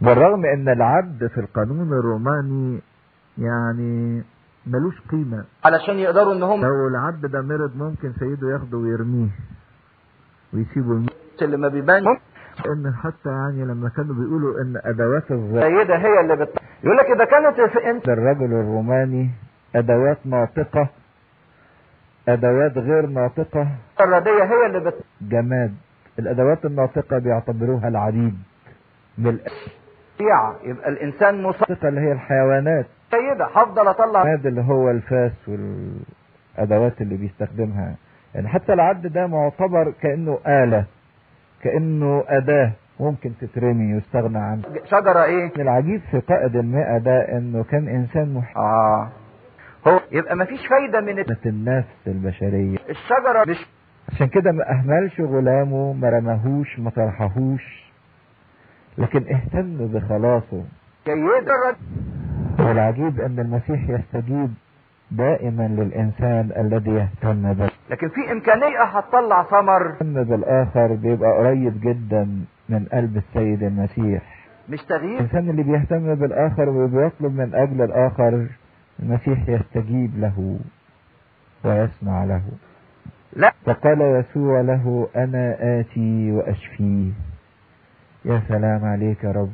بالرغم أن العبد في القانون الروماني يعني ملوش قيمة. علشان يقدروا إن هم لو العبد ده مرض ممكن سيده ياخده ويرميه ويسيبه يموت. اللي ما بيبان إن حتى يعني لما كانوا بيقولوا إن أدوات السيدة هي اللي بت... يقول لك إذا كانت في انت الرجل الروماني أدوات ناطقة أدوات غير ناطقة. الردية هي اللي بت... جماد. الأدوات الناطقة بيعتبروها العبيد بالأ- طبيعة يبقى الإنسان الناطقة اللي هي الحيوانات. سيدة هفضل اطلع الجماد اللي هو الفاس والأدوات اللي بيستخدمها. يعني حتى العبد ده معتبر كأنه آلة كأنه أداة ممكن تترمي ويستغنى عنها شجرة إيه؟ العجيب في قائد المئة ده إنه كان إنسان محب آه. هو يبقى ما فيش فايدة من النفس البشرية. الشجرة مش عشان كده ما أهملش غلامه ما رماهوش ما طرحهوش. لكن اهتم بخلاصه. جيدة والعجيب أن المسيح يستجيب دائما للإنسان الذي يهتم به. لكن في إمكانية هتطلع ثمر. يهتم بالآخر بيبقى قريب جدا من قلب السيد المسيح. مش تغيير؟ الإنسان اللي بيهتم بالآخر وبيطلب من أجل الآخر المسيح يستجيب له ويسمع له. لا. فقال يسوع له أنا آتي وأشفيه. يا سلام عليك يا رب.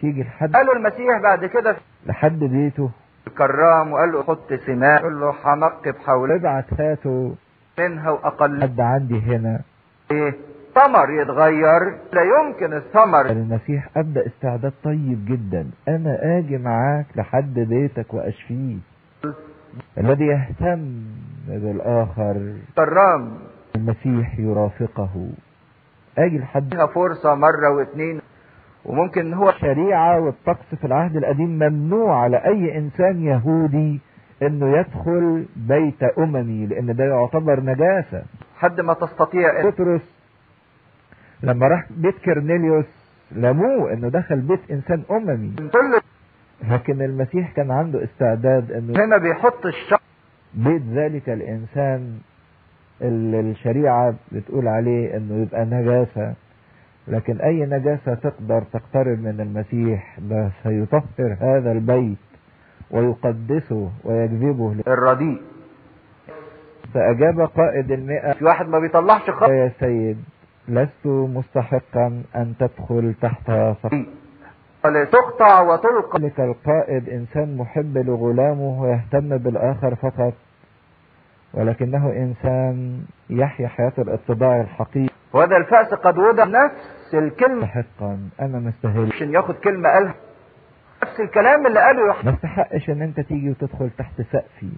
تيجي لحد قالوا المسيح بعد كده لحد بيته. الكرام وقال له حط سماء قال له هنقب حول ابعت هاته منها وأقل. حد عندي هنا. إيه؟ ثمر يتغير. لا يمكن الثمر. المسيح أبدأ استعداد طيب جدا. أنا آجي معاك لحد بيتك وأشفيه. الذي يهتم بالآخر. كرام المسيح يرافقه. أجي لحد فرصة مرة واثنين. وممكن هو الشريعة والطقس في العهد القديم ممنوع على أي إنسان يهودي إنه يدخل بيت أممي لأن ده يعتبر نجاسة. حد ما تستطيع بطرس لما راح بيت كرنيليوس لموه إنه دخل بيت إنسان أممي. لكن المسيح كان عنده استعداد إنه هنا بيحط الشخص بيت ذلك الإنسان الشريعة بتقول عليه إنه يبقى نجاسة. لكن أي نجاسة تقدر تقترب من المسيح ده سيطهر هذا البيت ويقدسه ويجذبه الرديء. فأجاب قائد المئة في واحد ما بيطلعش خط يا سيد لست مستحقا أن تدخل تحت سقف تقطع وتلقى. ذلك القائد إنسان محب لغلامه ويهتم بالآخر فقط. ولكنه إنسان يحيا حياة الاتباع الحقيقي. وهذا الفأس قد وضع نفس الكلمة. مستحقا أنا مستهل. عشان ياخد كلمة قالها. نفس الكلام اللي قاله يوحنا ما استحقش إن أنت تيجي وتدخل تحت سقفي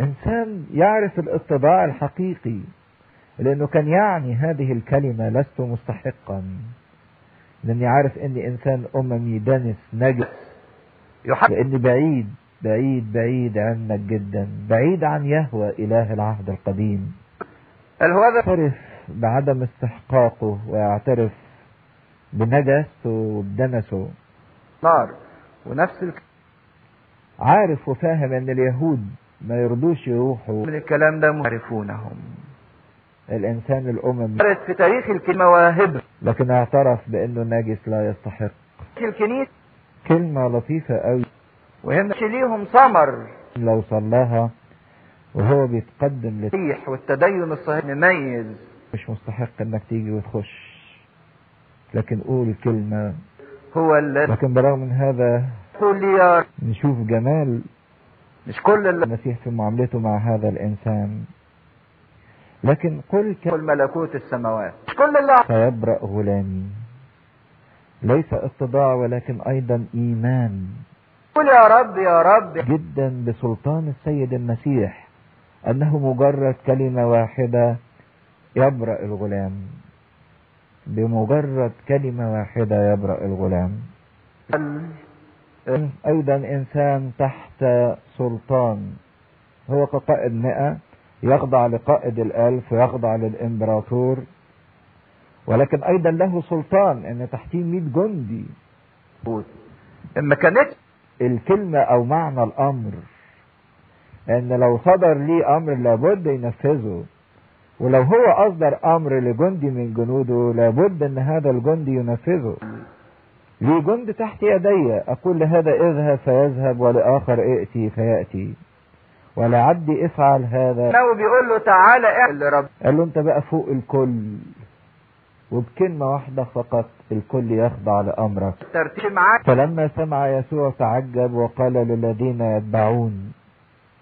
إنسان يعرف الاتباع الحقيقي لأنه كان يعني هذه الكلمة لست مستحقا. لأني عارف إني إنسان أممي دنس نجس. يوحنا لأني بعيد. بعيد بعيد عنك جدا بعيد عن يهوى إله العهد القديم. قال هو هذا يعترف بعدم استحقاقه ويعترف بنجسه وبدنسه. نار. ونفس الكلام عارف وفاهم أن اليهود ما يرضوش يروحوا. من الكلام ده يعرفونهم الإنسان الاممي صارت في تاريخ الكلمة واهبة لكن اعترف بأنه ناجس لا يستحق. في الكنيسة كلمة لطيفة قوي وهنا ليهم ثمر. لو صلاها وهو بيتقدم لت... الصحيح والتدين الصحيح مميز. مش مستحق إنك تيجي وتخش. لكن قول كلمة هو اللي لكن برغم من هذا يقول لي يا. نشوف جمال. مش كل المسيح في معاملته مع هذا الإنسان. لكن قل ملكوت السماوات. مش كل اللي فيبرأ غلامي ليس اتضاع ولكن أيضا إيمان. يقول يا رب يا رب. جدا بسلطان السيد المسيح أنه مجرد كلمة واحدة يبرأ الغلام. بمجرد كلمة واحدة يبرأ الغلام. أيضا إنسان تحت سلطان. هو كقائد مئة يخضع لقائد الألف ويخضع للإمبراطور. ولكن أيضا له سلطان إن تحتيه 100 جندي. ما كانتش الكلمة أو معنى الأمر. ان لو صدر ليه أمر لابد ينفذه. ولو هو أصدر أمر لجندي من جنوده لابد إن هذا الجندي ينفذه. لي جند تحت يدي أقول لهذا اذهب فيذهب ولآخر ائتي فيأتي. ولعبدي افعل هذا. لو بيقول له تعالى اعمل رب قال له أنت بقى فوق الكل. وبكلمة واحدة فقط الكل يخضع لأمرك. ترتيب معاك. فلما سمع يسوع تعجب وقال للذين يتبعون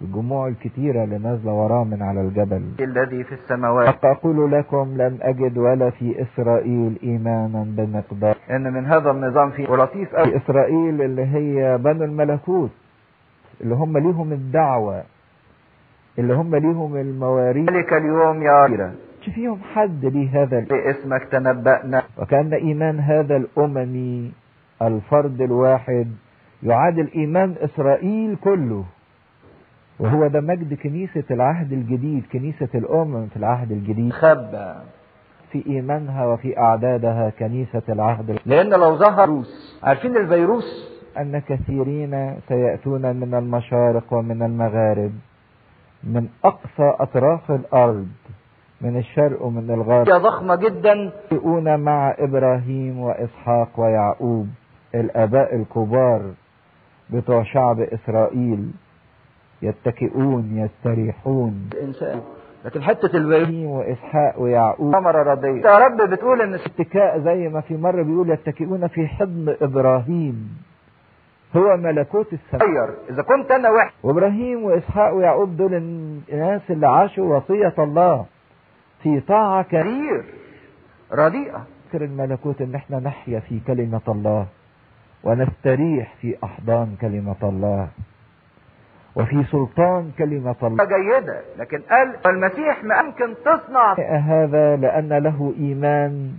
الجموع الكتيرة اللي نازلة وراه من على الجبل. الذي في السماوات؟ حق أقول لكم لم أجد ولا في إسرائيل إيمانا بمقدار. إن من هذا النظام فيه ولطيف في إسرائيل اللي هي بنو الملكوت اللي هم ليهم الدعوة اللي هم ليهم المواريث. ذلك اليوم يا رب. فيهم حد ليه هذا ال- باسمك تنبأنا. وكأن إيمان هذا الأممي الفرد الواحد يعادل إيمان إسرائيل كله. وهو ده مجد كنيسة العهد الجديد كنيسة الأمم في العهد الجديد. خبى في إيمانها وفي أعدادها كنيسة العهد ال- لأن لو ظهر فيروس. عارفين الفيروس؟ أن كثيرين سيأتون من المشارق ومن المغارب من أقصى أطراف الأرض. من الشرق ومن الغرب. ضخمة جدا. يؤون مع إبراهيم وإسحاق ويعقوب الآباء الكبار بتوع شعب إسرائيل يتكئون يستريحون. الإنسان. لكن حتة إبراهيم وإسحاق ويعقوب. ثمرة رضية يا رب بتقول إن اتكاء زي ما في مرة بيقول يتكئون في حضن إبراهيم. هو ملكوت السماء. إذا كنت أنا وحش وإبراهيم وإسحاق ويعقوب دول الناس اللي عاشوا وصية الله. في طاعة كبير. رديئة. فكر الملكوت إن إحنا نحيا في كلمة الله ونستريح في أحضان كلمة الله وفي سلطان كلمة الله. جيدة. لكن قال المسيح ما يمكن تصنع. هذا لأن له إيمان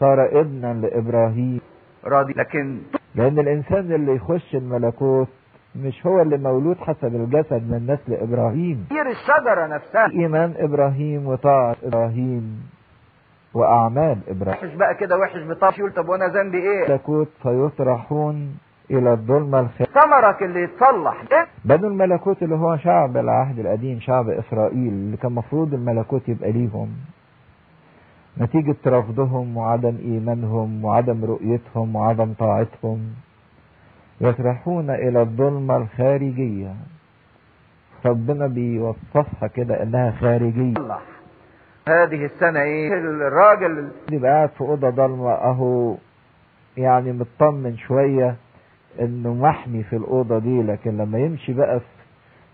صار ابنا لإبراهيم. راضي. لكن لأن الإنسان اللي يخش الملكوت مش هو اللي مولود حسب الجسد من نسل إبراهيم. تغيير الشجرة نفسها. إيمان إبراهيم وطاعة إبراهيم وأعمال إبراهيم. وحش بقى كده وحش بطاش. يقول طب وأنا ذنبي إيه؟ الملكوت فيطرحون إلى الظلمة الخ... ثمرك اللي يتصلح. إيه؟ بنو الملكوت اللي هو شعب العهد القديم شعب إسرائيل اللي كان مفروض الملكوت يبقى ليهم. نتيجة رفضهم وعدم إيمانهم وعدم رؤيتهم وعدم طاعتهم. يطرحون إلى الظلمة الخارجية. ربنا بيوصفها كده إنها خارجية. تصلح هذه السنة إيه؟ الراجل يبقى قاعد في أوضة ضلمة أهو. يعني مطمن شوية إنه محمي في الأوضة دي لكن لما يمشي بقى في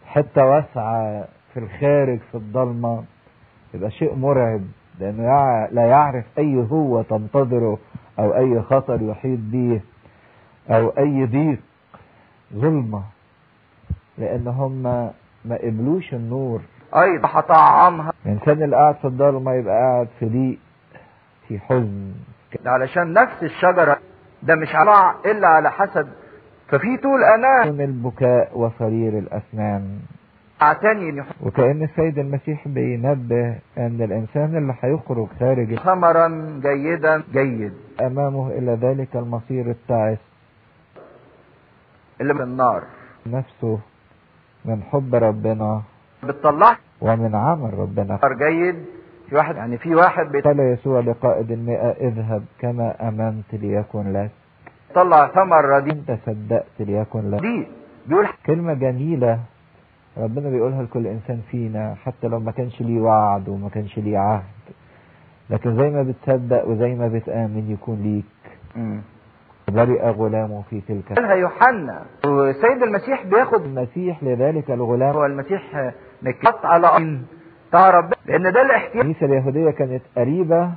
حتة واسعة في الخارج في الضلمة يبقى شيء مرعب لأنه لا يعرف أي هو تنتظره أو أي خطر يحيط به أو أي ضيق ظلمة لأن هم ما قبلوش النور. أيضا هطعمها الانسان اللي قاعد في الضلمه يبقى قاعد في ضيق في حزن. علشان نفس الشجرة. ده مش على إلا على حسب. ففي طول أنا من البكاء وصرير الأسنان. أعتني وكأن السيد المسيح بينبه أن الإنسان اللي هيخرج خارج ثمرا جيدا. جيد أمامه إلى ذلك المصير التعس. اللي من النار. نفسه من حب ربنا بتطلع ومن عمل ربنا. جيد. في واحد يعني في واحد قال يسوع لقائد المئة اذهب كما أمنت ليكن لك. بيطلع ثمر رديء أنت صدقت ليكن لك. دي. بيقول كلمة جميلة ربنا بيقولها لكل إنسان فينا حتى لو ما كانش ليه وعد وما كانش ليه عهد. لكن زي ما بتصدق وزي ما بتآمن يكون ليك. مم. برئ غلامه في تلك قالها يوحنا والسيد المسيح بياخد المسيح لذلك الغلام. هو المسيح مكت على بتاع ربنا لأن ده الاحتياج. الكنيسة اليهودية كانت قريبة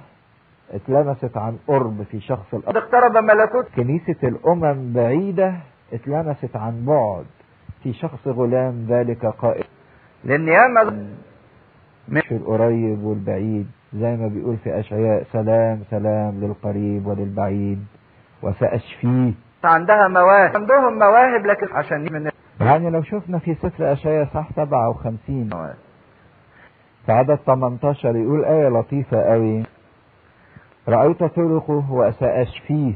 اتلمست عن قرب في شخص الأرض. اقترب ملكوت. كنيسة الأمم بعيدة اتلمست عن بعد في شخص غلام ذلك قائد. لأن ياما مش القريب والبعيد زي ما بيقول في أشعياء سلام سلام للقريب وللبعيد. وسأشفيه. عندها مواهب. عندهم مواهب لكن عشان من يعني لو شفنا في سفر أشعياء صح 57 المواهب في عدد 18 يقول آية لطيفة قوي رأيت طرقه وسأشفيه.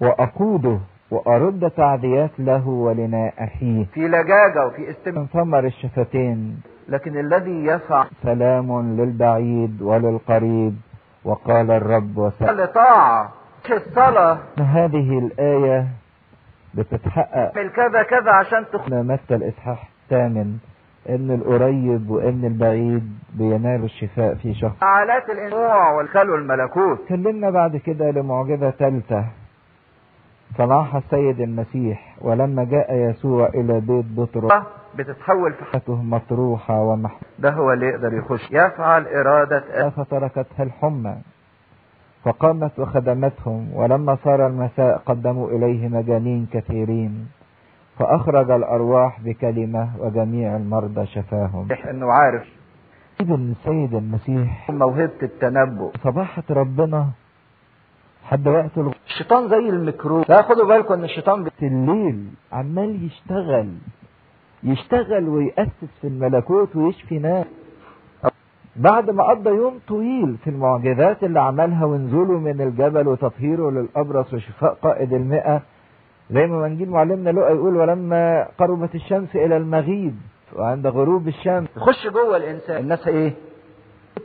وأقوده وأرد تعديات له ولنائحيه في لجاجة وفي استماع من ثمر الشفتين لكن الذي يسعى سلام للبعيد وللقريب. وقال الرب وسلام لطاعة الصلاة هذه الآية بتتحقق؟ كذا كذا عشان تخ... متى الإصحاح الثامن؟ إن القريب وإن البعيد بينالوا الشفاء في شخص فعالات الانواع والخلو الملكوت. كلمنا بعد كده لمعجزة ثالثة. صنعها السيد المسيح ولما جاء يسوع إلى بيت بطرس. بتتحول في حياته مطروحة ومحمولة ده هو اللي يقدر يخش. يفعل إرادة فتركتها الحمى. فقامت وخدمتهم ولما صار المساء قدموا إليه مجانين كثيرين فأخرج الأرواح بكلمة وجميع المرضى شفاهم. إنه عارف. ابن السيد المسيح. موهبة التنبؤ. صباحة ربنا. حد وقت الغ- الشيطان زي الميكروب. لا خدوا بالكم إن الشيطان بي... الليل عمال يشتغل يشتغل ويأسس في الملكوت ويشفي ناس. بعد ما قضى يوم طويل في المعجزات اللي عملها ونزوله من الجبل وتطهيره للأبرص وشفاء قائد المئة زي ما منجيل معلمنا لقى يقول ولما قربت الشمس إلى المغيب وعند غروب الشمس. يخش جوه الإنسان. الناس إيه؟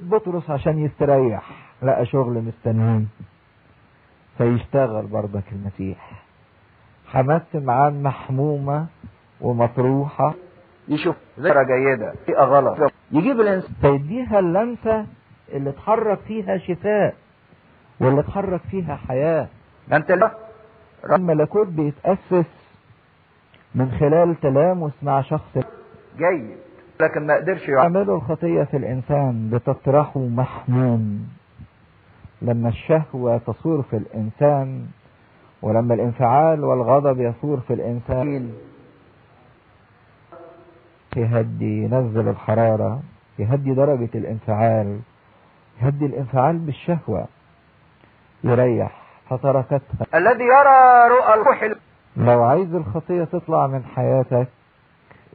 بطرس عشان يستريح. لقى شغل مستنيه فيشتغل برضك المسيح. حماس سمعان محمومة ومطروحة. يشوف ذكرى جيدة. فئة غلط؟ يجيب الانسان فيديها اللمسة اللي اتحرك فيها شفاء واللي اتحرك فيها حياة. ما أنت لا. الملكوت بيتأسس من خلال تلامس مع شخص. جيد. لكن ما قدرش يعمل يعملوا الخطية في الإنسان بتطرحه محموم. لما الشهوة تصور في الإنسان ولما الانفعال والغضب يثور في الإنسان. يهدي ينزل الحرارة يهدي درجة الانفعال يهدي الانفعال بالشهوة. يريح فتركتها. الذي يرى رؤى الروح ال- لو عايز الخطية تطلع من حياتك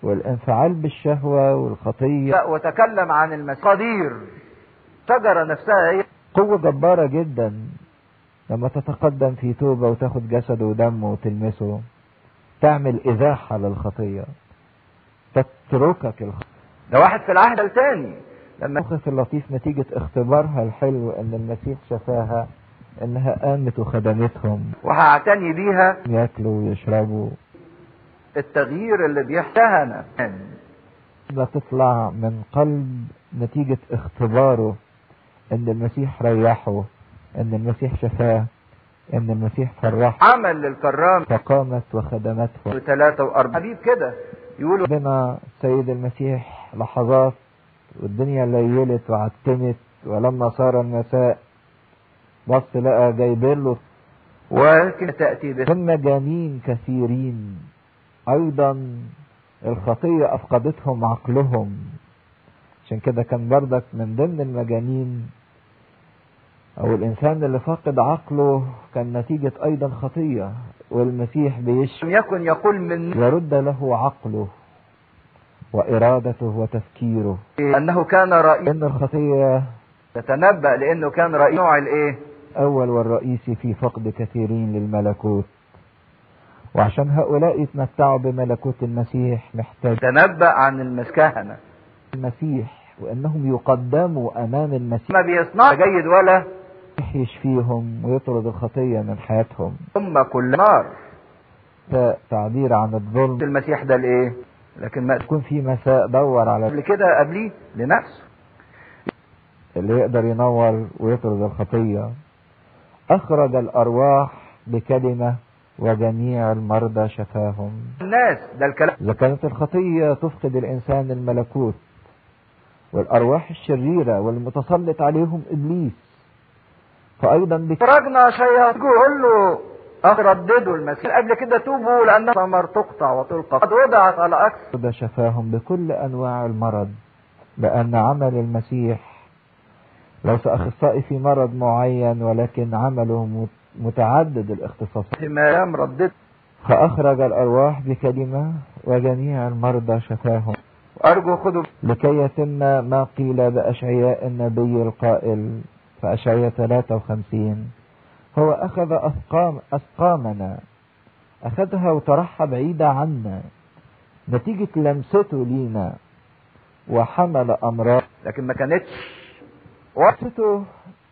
والانفعال بالشهوة والخطية. وتكلم عن المسيح قدير. شجرة نفسها هي قوة جبارة جدا لما تتقدم في توبة وتاخد جسده ودمه وتلمسه. تعمل إزاحة للخطية. تتركك الخطية ده واحد في العهد الثاني. لما الموقف اللطيف نتيجة اختبارها الحلو إن المسيح شفاها إنها قامت وخدمتهم. وهعتني بيها ياكلوا ويشربوا. التغيير اللي بيحتهنا لا تطلع من قلب نتيجة اختباره إن المسيح ريحه إن المسيح شفاه إن المسيح فرحه. عمل للكرام فقامت وخدمته. وثلاثة وأربعة حبيب كده. يقولوا ربنا سيد المسيح لحظات والدنيا ليلت وعتمت ولما صار المساء بص لقى جايبين له ولكن تأتي ثم مجانين كثيرين. أيضا الخطية أفقدتهم عقلهم. عشان كده كان بردك من ضمن المجانين أو الإنسان اللي فاقد عقله كان نتيجة أيضا خطية والمسيح بيشفي لم يكن يقول من يرد له عقله وإرادته وتفكيره. أنه كان رئيس إن الخطية تتنبأ لأنه كان رئيس نوع الإيه؟ أول والرئيسي في فقد كثيرين للملكوت. وعشان هؤلاء يتمتعوا بملكوت المسيح محتاج تنبأ عن المسكهنة. المسيح وإنهم يقدموا أمام المسيح. ما بيصنع جيد ولا يشفيهم ويطرد الخطية من حياتهم. ثم كل نار. تعبير عن الظلم. المسيح ده الإيه لكن ما يكون في مساء دور على قبل كده قبليه لنفسه. اللي يقدر ينور ويطرد الخطية. أخرج الأرواح بكلمة وجميع المرضى شفاهم. الناس ده الكلام. إذا كانت الخطية تفقد الإنسان الملكوت والأرواح الشريرة والمتسلط عليهم إبليس فأيضا بك. خرجنا شياطين يقول له أرددوا المسيح. قبل كده توبوا لأن ثمر تقطع وتلقى. قد وضعت على أكثر شفاهم بكل أنواع المرض لأن عمل المسيح ليس أخصائي في مرض معين ولكن عمله مت- متعدد الاختصاصات ما رددت فأخرج الأرواح بكلمة وجميع المرضى شفاهم. أرجو خدوا لكي يتم ما قيل بأشعياء النبي القائل. في أشعياء 53 هو أخذ أسقام أسقامنا أخذها وطرحها بعيدة عنا. نتيجة لمسته لينا. وحمل أمراض. لكن ما كانتش وقته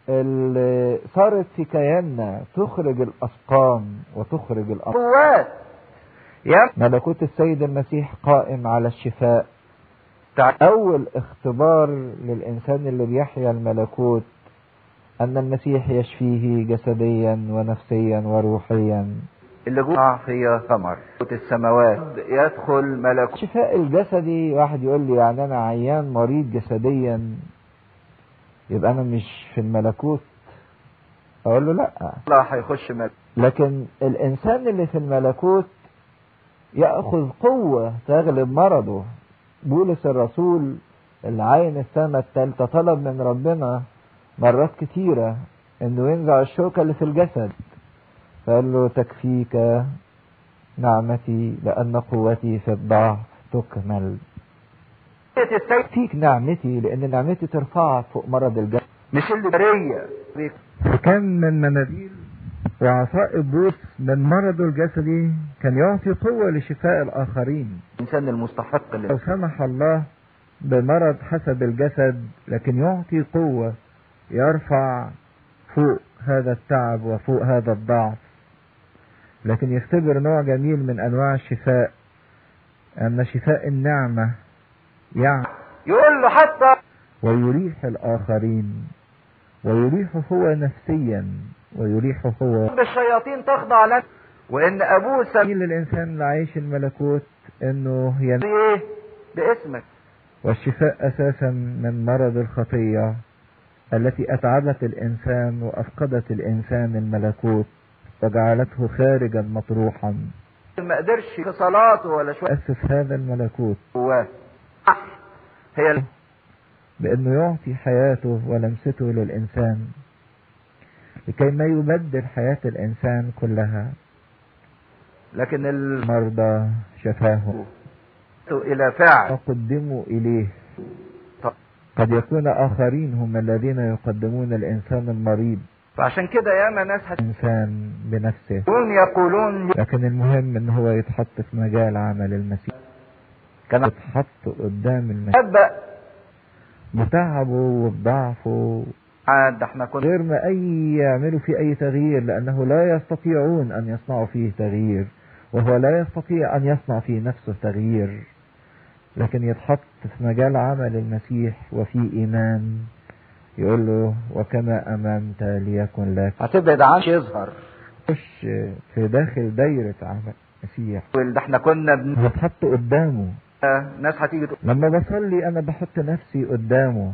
اللي صارت في كياننا. تخرج الأسقام وتخرج الأمراض. ملكوت السيد المسيح قائم على الشفاء. أول اختبار للإنسان اللي بيحيا الملكوت أن المسيح يشفيه جسديا ونفسيا وروحيا. اللي جوه فيها ثمر السماوات. يدخل ملكوت الشفاء الجسدي واحد يقول لي يعني أنا عيان مريض جسديا. يبقى أنا مش في الملكوت. أقول له لأ. الله هيخش ملكوت لكن الإنسان اللي في الملكوت يأخذ قوة تغلب مرضه. بولس الرسول اللي عين السماء التالتة طلب من ربنا مرات كتيرة إنه ينزع الشوكة اللي في الجسد فقال له تكفيك نعمتي لأن قوتي في الضعف تكمل. تكفيك نعمتي لأن نعمتي ترفعك فوق مرض الجسد. مش البرية فكان من مناديل وعصائب بوس من مرضه الجسدي كان يعطي قوة لشفاء الآخرين. الإنسان المستحق لو سمح الله بمرض حسب الجسد لكن يعطي قوة يرفع فوق هذا التعب وفوق هذا الضعف. لكن يختبر نوع جميل من أنواع الشفاء أن شفاء النعمة يعني يقول له حتى ويريح الآخرين ويريحه هو نفسيا ويريحه هو بالشياطين تخضع لك. وإن أبوه سمي سبيل الإنسان اللي عايش الملكوت إنه ين... إيه؟ باسمك. والشفاء أساسا من مرض الخطية. التي أتعبت الإنسان وأفقدت الإنسان الملكوت وجعلته خارجا مطروحا. ما قدرش في صلاته ولا شوية أسس هذا الملكوت. جواه هي ال- بأنه يعطي حياته ولمسته للإنسان. لكي ما يبدل حياة الإنسان كلها. لكن ال... مرضى شفاهم إلى فاعل. وقدموا إليه. قد يكون آخرين هم الذين يقدمون الإنسان المريض. فعشان كده ياما ناس إنسان بنفسه. يقولون لكن المهم إن هو يتحط في مجال عمل المسيح كان يتحط قدام المسيح بتعبه وبضعفه عاد إحنا كنا غير ما أي يعملوا فيه أي تغيير لأنه لا يستطيعون أن يصنعوا فيه تغيير وهو لا يستطيع أن يصنع في نفسه تغيير. لكن يتحط في مجال عمل المسيح وفي إيمان. يقول له وكما امنت ليكن لك. هتبعد عنه يظهر. خش في داخل دايرة عمل المسيح. ده إحنا كنا بن... وتحط قدامه. ناس هتيجي تقول لما بصلي أنا بحط نفسي قدامه.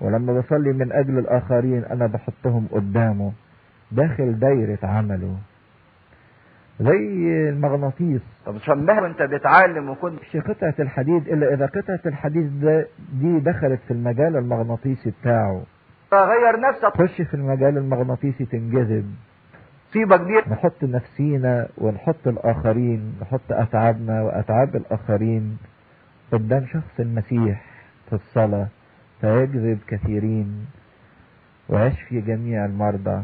ولما بصلي من أجل الآخرين أنا بحطهم قدامه. داخل دايرة عمله. زي المغناطيس. طب شمها وانت بتعلم وكنت مش قطعة الحديد إلا إذا قطعة الحديد ده دي دخلت في المجال المغناطيسي بتاعه. غير نفسك. تخش في المجال المغناطيسي تنجذب. مصيبة كبيرة نحط نفسينا ونحط الآخرين نحط أتعابنا وأتعاب الآخرين قدام شخص المسيح في الصلاة فيجذب كثيرين ويشفي جميع المرضى.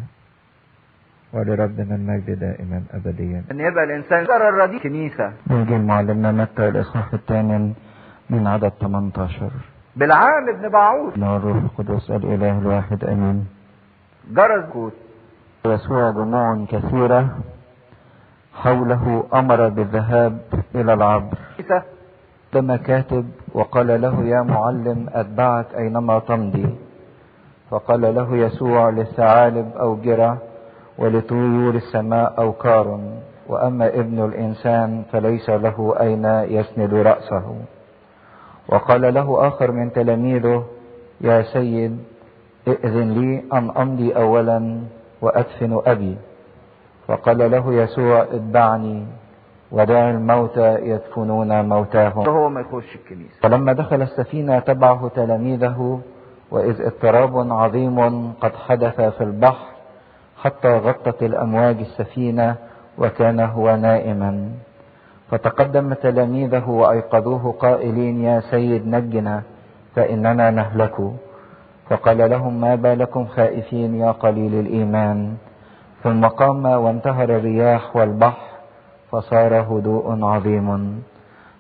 ولربنا المجد دائما أبديا. أن يبقى الإنسان ترى الرديء كنيسة. يجي معلمنا متى الإصحاح الثامن من عدد 18 بالعام ابن باعوث. إنه الروح القدس الإله الواحد أمين. جرس كوت يسوع جموع كثيرة حوله أمر بالذهاب إلى العبر. لما كاتب وقال له يا معلم أتبعك أينما تمضي. فقال له يسوع للثعالب أوجرة ولطيور السماء أوكار وأما ابن الإنسان فليس له أين يسند رأسه. وقال له آخر من تلاميذه يا سيد إئذن لي أن أمضي أولا وأدفن أبي. فقال له يسوع اتبعني ودع الموتى يدفنون موتاهم. هو ما يخش الكنيسة فلما دخل السفينة تبعه تلاميذه وإذ اضطراب عظيم قد حدث في البحر حتى غطت الأمواج السفينة وكان هو نائما. فتقدم تلاميذه وأيقظوه قائلين يا سيد نجنا فإننا نهلك. فقال لهم ما بالكم خائفين يا قليل الإيمان. ثم قام وانتهر الرياح والبحر فصار هدوء عظيم.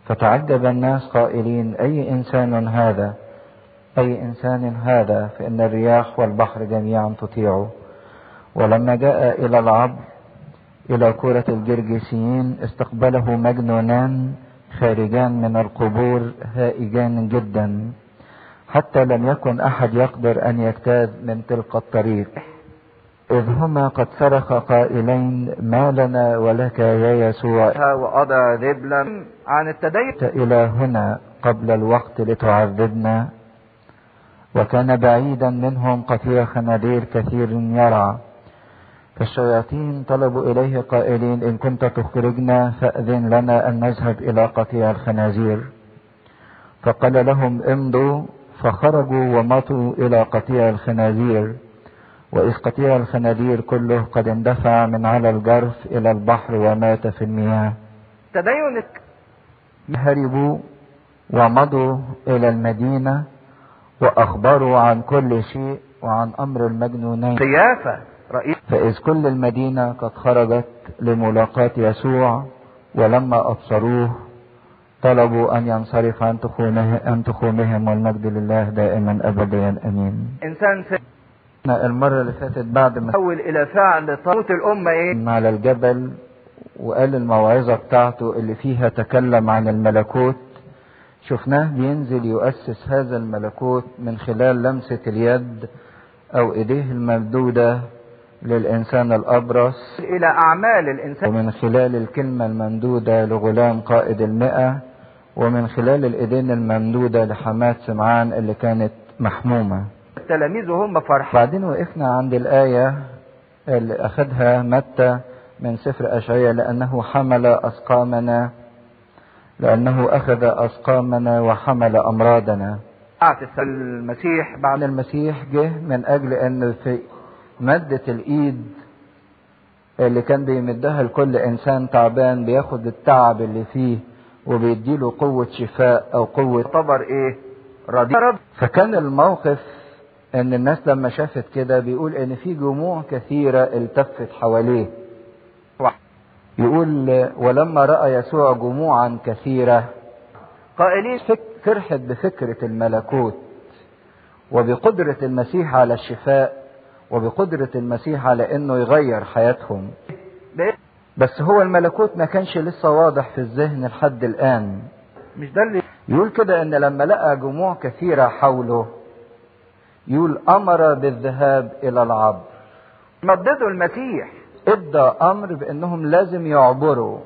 فتعجب الناس قائلين أي إنسان هذا؟ أي إنسان هذا؟ فإن الرياح والبحر جميعا تطيعه ولما جاء إلى العبر إلى كرة الجرجسيين استقبله مجنونان خارجان من القبور هائجان جدا. حتى لم يكن أحد يقدر أن يجتاز من تلك الطريق. إذ هما قد صرخ قائلين ما لنا ولك يا يسوع؟ وقضى ذبلا عن التدين. إلى هنا قبل الوقت لتعذبنا. وكان بعيدا منهم قطيع خنادير كثير يرعى فالشياطين طلبوا إليه قائلين إن كنت تخرجنا فأذن لنا أن نذهب إلى قطيع الخنازير. فقال لهم امضوا. فخرجوا ومضوا إلى قطيع الخنازير. وإذ قطيع الخنازير كله قد اندفع من على الجرف إلى البحر ومات في المياه. تدين هربوا ومضوا إلى المدينة وأخبروا عن كل شيء وعن أمر المجنونين. سيافة رئيس فإذ كل المدينة قد خرجت لملاقاة يسوع ولما أبصروه طلبوا أن ينصرف عن تخومه عن تخومهم والمجد لله دائما أبديا أمين. إنسان المرة اللي فاتت بعد ما تحول إلى فعل طاغوت الأمة إيه؟ على الجبل وقال الموعظة بتاعته اللي فيها تكلم عن الملكوت. شفناه بينزل يؤسس هذا الملكوت من خلال لمسة اليد أو إيديه الممدودة. للإنسان الأبرص إلى أعمال الإنسان. ومن خلال الكلمة الممدودة لغلام قائد المئة ومن خلال الإيدين الممدودة لحماة سمعان اللي كانت محمومة. التلاميذ هم فرحان بعدين وقفنا عند الآية اللي أخذها متى من سفر أشعياء لأنه حمل أسقامنا لأنه أخذ أسقامنا وحمل أمراضنا. المسيح بعد. بعد المسيح جه من أجل أن في مدة الإيد اللي كان بيمدها لكل إنسان تعبان بياخد التعب اللي فيه وبيديله قوة شفاء أو قوة يعتبر إيه؟ رضي. رب فكان الموقف إن الناس لما شافت كده بيقول إن في جموع كثيرة التفت حواليه. يقول ولما رأى يسوع جموعا كثيرة قائلين فرحت بفكرة الملكوت وبقدرة المسيح على الشفاء. وبقدرة المسيح على إنه يغير حياتهم. بس هو الملكوت ما كانش لسه واضح في الذهن لحد الآن. مش ده اللي يقول كده إن لما لقى جموع كثيرة حوله يقول أمر بالذهاب إلى العبر. مدده المسيح. إدى أمر بإنهم لازم يعبروا.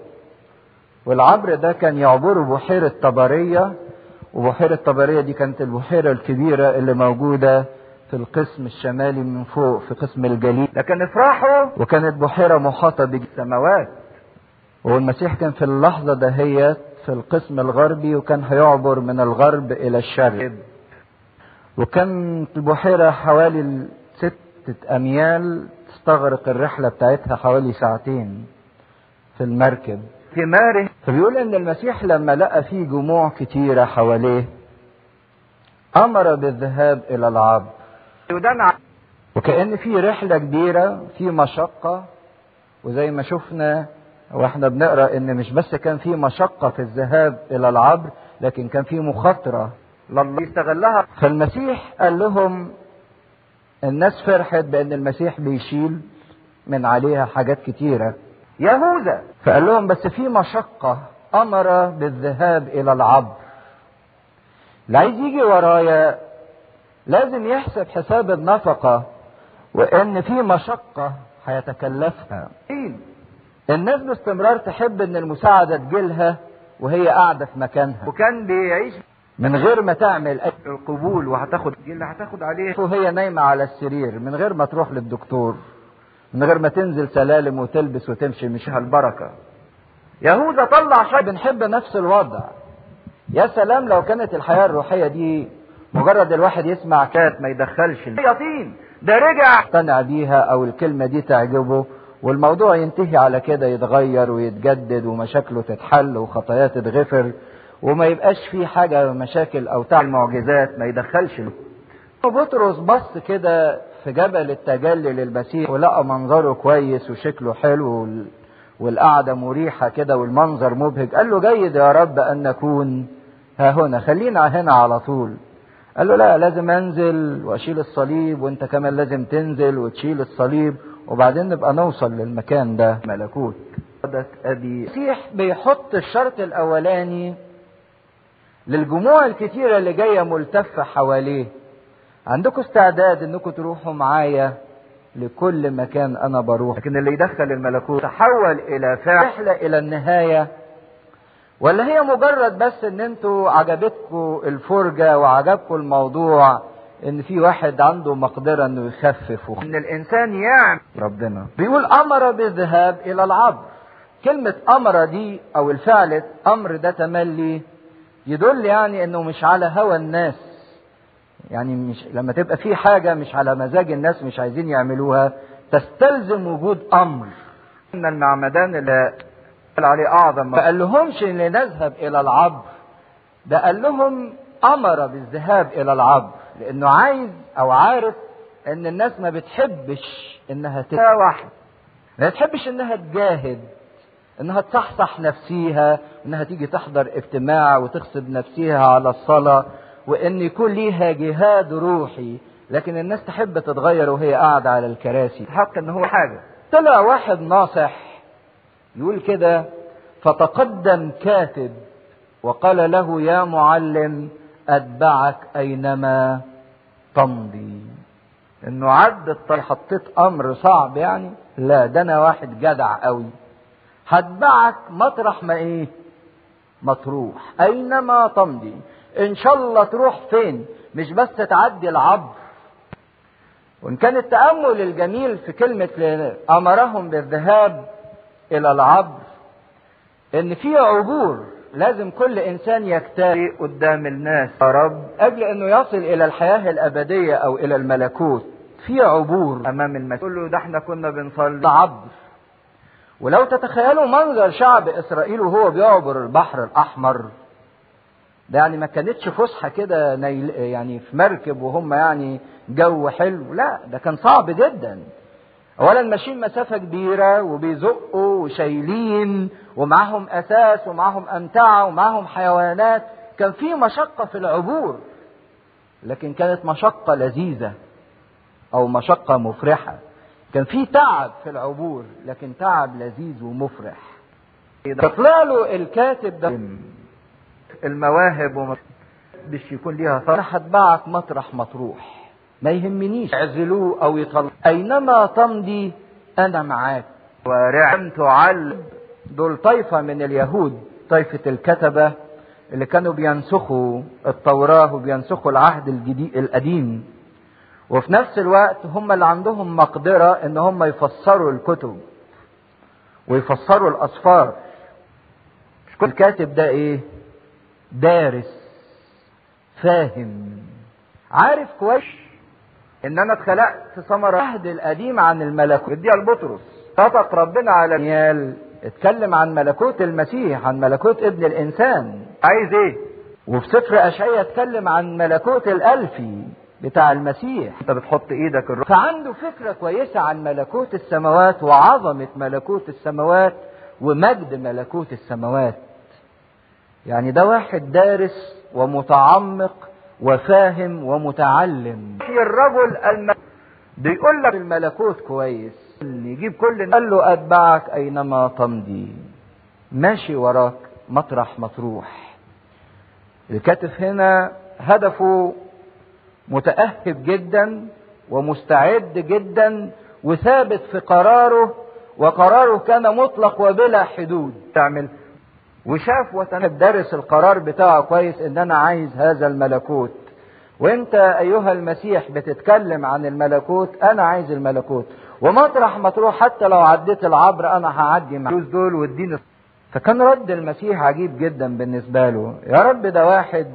والعبر ده كان يعبروا بحيرة طبرية وبحيرة طبرية دي كانت البحيرة الكبيرة اللي موجودة في القسم الشمالي من فوق في قسم الجليل لكن افرحوا وكانت بحيرة محاطة بالسماوات. والمسيح كان في اللحظة دهيت في القسم الغربي وكان هيعبر من الغرب إلى الشرق. وكانت البحيرة حوالي ستة أميال تستغرق الرحلة بتاعتها حوالي ساعتين في المركب. ثماره فبيقول إن المسيح لما لقى فيه جموع كتيرة حواليه أمر بالذهاب إلى العبر وكأن في رحلة كبيرة في مشقة. وزي ما شفنا وإحنا بنقرأ إن مش بس كان في مشقة في الذهاب إلى العبر لكن كان في مخاطرة. لله يستغلها فالمسيح قال لهم الناس فرحت بأن المسيح بيشيل من عليها حاجات كتيرة. يهوذا. فقال لهم بس في مشقة أمر بالذهاب إلى العبر. اللي عايز يجي ورايا لازم يحسب حساب النفقة وإن في مشقة هيتكلفها. مين الناس باستمرار تحب إن المساعدة تجيلها وهي قاعدة في مكانها. وكان بيعيش من غير ما تعمل القبول وهتاخد اللي هتاخد عليه. وهي نايمة على السرير؟ من غير ما تروح للدكتور من غير ما تنزل سلالم وتلبس وتمشي مش البركة يهوذا طلع شيء. بنحب نفس الوضع. يا سلام لو كانت الحياة الروحية دي مجرد الواحد يسمع كات ما يدخلش اليقين ده رجع. يقتنع بيها أو الكلمة دي تعجبه والموضوع ينتهي على كده يتغير ويتجدد ومشاكله تتحل وخطاياه تتغفر وما يبقاش في حاجة مشاكل أو تعمل المعجزات ما يدخلش بطرس بص كده في جبل التجلي للمسيح ولقى منظره كويس وشكله حلو وال- والقعدة مريحة كده والمنظر مبهج. قال له جيد يا رب أن نكون ها هنا خلينا هنا على طول. قال له لا لازم أنزل وأشيل الصليب وأنت كمان لازم تنزل وتشيل الصليب وبعدين نبقى نوصل للمكان ده. ملكوت. أبي المسيح بيحط الشرط الأولاني للجموع الكتيرة اللي جاية ملتفة حواليه. عندكم استعداد إنكم تروحوا معايا لكل مكان أنا بروح؟ لكن اللي يدخل الملكوت تحول إلى فعل. رحلة إلى النهاية. ولا هي مجرد بس إن أنتوا عجبتكم الفرجة وعجبكم الموضوع إن في واحد عنده مقدرة إنه يخفف إن الإنسان يعمل. ربنا. بيقول أمر بالذهاب إلى العبر كلمة أمر دي أو الفعل أمر ده تملي يدل يعني إنه مش على هوى الناس. يعني مش لما تبقى في حاجة مش على مزاج الناس مش عايزين يعملوها تستلزم وجود أمر. إن المعمدان اللي عليه أعظم. ما قال لهمش ان نذهب إلى العبر ده قال لهم أمر بالذهاب إلى العبر لأنه عايز أو عارف إن الناس ما بتحبش إنها تبقى واحد. ما بتحبش إنها تجاهد إنها تصحصح نفسيها إنها تيجي تحضر اجتماع وتغصب نفسها على الصلاة وإن يكون ليها جهاد روحي لكن الناس تحب تتغير وهي قاعدة على الكراسي. حق إن هو حاجة. طلع واحد ناصح يقول كده فتقدم كاتب وقال له يا معلم أتبعك أينما تمضي. إنه عد الطريق حطيت أمر صعب يعني لا ده أنا واحد جدع قوي هتبعك مطرح ما إيه؟ ما تروح أينما تمضي. إن شاء الله تروح فين؟ مش بس تعدي العبر. وإن كان التأمل الجميل في كلمة أمرهم بالذهاب إلى العبر إن في عبور لازم كل إنسان يجتري قدام الناس. يا رب قبل إنه يصل إلى الحياة الأبدية أو إلى الملكوت في عبور أمام المسيح تقول له ده إحنا كنا بنصلي. عبر ولو تتخيلوا منظر شعب إسرائيل وهو بيعبر البحر الأحمر ده يعني ما كانتش فسحة كده يعني في مركب وهم يعني جو حلو لا ده كان صعب جدا. اولا ماشيين مسافة كبيرة وبيزقوا وشايلين ومعاهم أساس ومعاهم امتعه ومعاهم حيوانات. كان في مشقة في العبور لكن كانت مشقة لذيذة أو مشقة مفرحة. كان في تعب في العبور لكن تعب لذيذ ومفرح. فطلع له الكاتب ده المواهب وما مش يكون ليها أنا هتبعك مطرح مطروح. ما يهمنيش. يعزلوه أو يطلع أينما تمضي أنا معاك. ورعم تعلم دول طائفة من اليهود طائفة الكتبة اللي كانوا بينسخوا التوراة وبينسخوا العهد الجديد القديم. وفي نفس الوقت هم اللي عندهم مقدرة إن هم يفسروا الكتب ويفسروا الأسفار. مش كل كاتب ده إيه؟ دارس فاهم. عارف كويس؟ إن أنا اتخلقت ثمرة العهد القديم عن الملكوت. اديها لبطرس نطق ربنا على نيال اتكلم عن ملكوت المسيح عن ملكوت ابن الإنسان. عايز إيه؟ وفي سفر اشعياء اتكلم عن ملكوت الألفي بتاع المسيح. أنت بتحط إيدك الروح فعنده فكرة كويسة عن ملكوت السماوات وعظمة ملكوت السماوات ومجد ملكوت السماوات. يعني ده واحد دارس ومتعمق وفاهم ومتعلم. الرجل الم... بيقول لك الملكوت كويس. يجيب كل قال له أتبعك أينما تمضي. ماشي وراك مطرح مطروح. الكاتب هنا هدفه متأهب جدا ومستعد جدا وثابت في قراره وقراره كان مطلق وبلا حدود. تعمل وشاف وتنب درس القرار بتاعه كويس إن أنا عايز هذا الملكوت. وأنت أيها المسيح بتتكلم عن الملكوت أنا عايز الملكوت. ومطرح ما تروح حتى لو عديت العبر أنا هعدي مع دول واديني فكان رد المسيح عجيب جدا بالنسبة له. يا رب ده واحد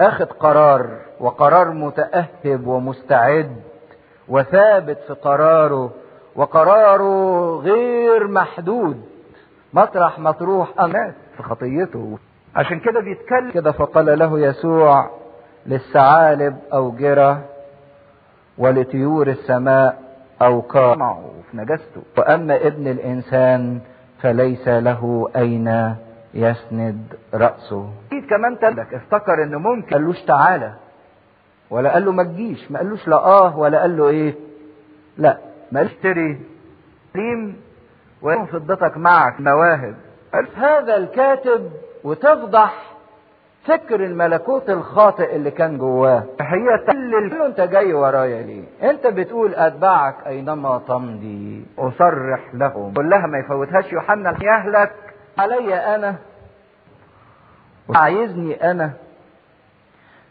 أخذ قرار وقرار متأهب ومستعد وثابت في قراره وقراره غير محدود. مطرح ما تروح أمات في خطيته. عشان كده بيتكلم كده فقال له يسوع للثعالب أوجرة ولطيور السماء أوقاع. في نجاسته وأما ابن الإنسان فليس له أين يسند رأسه. كمان تلك افتكر إنه ممكن. قالوش تعالى. ولا قال له ما تجيش. ما قالوش لا آه ولا قال له إيه. لا. ما اشتري ريم ويوم فضتك معك مواهب. هذا الكاتب وتفضح فكر الملكوت الخاطئ اللي كان جواه. هي تقول انت جاي ورايا ليه؟ انت بتقول أتبعك أينما تمضي. أصرح لهم. قول لها ما يفوتهاش يوحنا. يهلك علي أنا. عايزني أنا.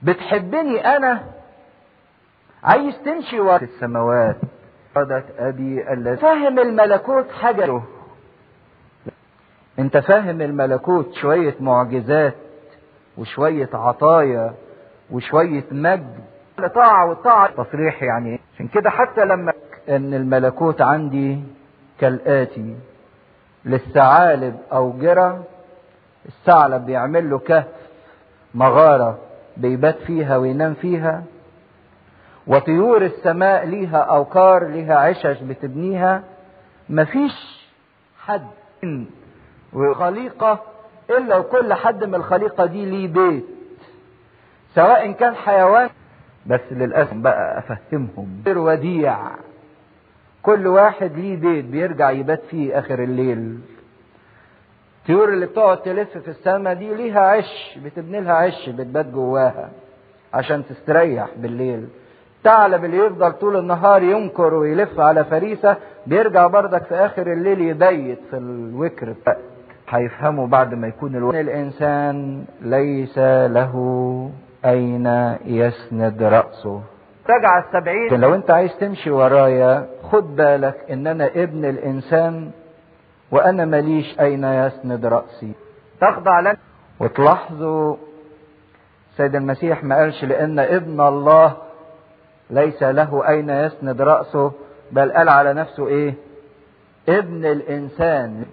بتحبني أنا. عايز تمشي ورا السماوات. قادت أبي الذي فاهم الملكوت حاجة أنت فاهم الملكوت شوية معجزات وشوية عطايا وشوية مجد. الطاعه والطاعة. تصريح يعني عشان كده حتى لما إن الملكوت عندي كالآتي. للثعالب اوجره الثعلب بيعمل له كهف مغارة بيبات فيها وينام فيها. وطيور السماء ليها اوكار ليها عشش بتبنيها. مفيش حد وخليقة إلا وكل حد من الخليقة دي ليه بيت. سواء كان حيوان بس للأسف بقى أفهمهم. غير وديع. كل واحد ليه بيت بيرجع يبات فيه آخر الليل. الطيور اللي بتقعد تلف في السماء دي ليها عش بتبني لها عش بتبات جواها عشان تستريح بالليل. الثعلب اللي يفضل طول النهار ينكر ويلف على فريسة بيرجع بردك في آخر الليل يبيت في الوكر. هيفهموا بعد ما يكون الوقت الإنسان ليس له أين يسند رأسه. رجع السبعين. لو أنت عايز تمشي ورايا خد بالك إن أنا ابن الإنسان وأنا ماليش أين يسند رأسي. تخضع لك وتلاحظوا سيد المسيح ما قالش لأن ابن الله ليس له أين يسند رأسه بل قال على نفسه إيه؟ ابن الإنسان.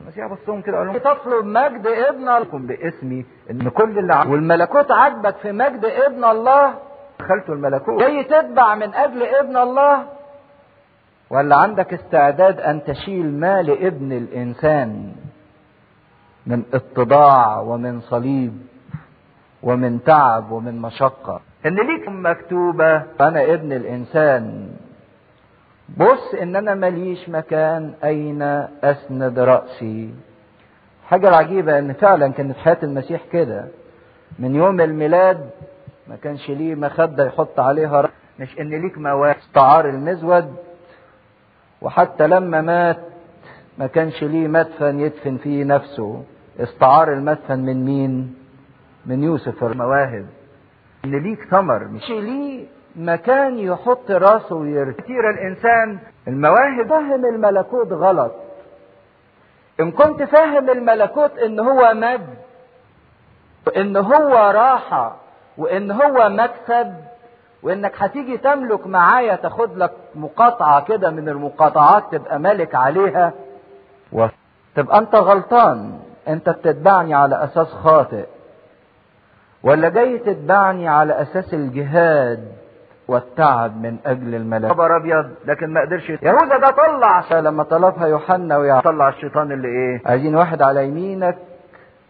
المسيح بصهم كده قال لهم تطلب مجد ابن لكم باسمي إن كل اللي عم... والملكوت عاجبك في مجد ابن الله. دخلتوا الملكوت. جاي تتبع من أجل ابن الله. ولا عندك استعداد أن تشيل مال ابن الإنسان؟ من اتضاع ومن صليب ومن تعب ومن مشقة. ان ليك مكتوبة. أنا ابن الإنسان. بص إن أنا ماليش مكان أين أسند رأسي. حاجة العجيبة إن فعلا كانت حياة المسيح كده. من يوم الميلاد ما كانش ليه مخدة يحط عليها رأس. مش إن ليك مواد. استعار المزود. وحتى لما مات ما كانش ليه مدفن يدفن فيه نفسه. استعار المدفن من مين؟ من يوسف المواهب. إن ليك ثمر. مش ليه مكان يحط راسه ويرتاح كتير الإنسان. المواهب. فهم الملكوت غلط. إن كنت فاهم الملكوت إن هو مجد وإن هو راحة وإن هو مكسب وإنك هتيجي تملك معايا تاخد لك مقاطعة كده من المقاطعات تبقى مالك عليها. تبقى أنت غلطان. أنت بتتبعني على أساس خاطئ. ولا جاي تتبعني على أساس الجهاد والتعب من أجل الملك؟ خبر أبيض لكن ما قدرش يهوذا ده طلع. لما طلبها يوحنا ويعقوب طلع الشيطان اللي إيه؟ عايزين واحد على يمينك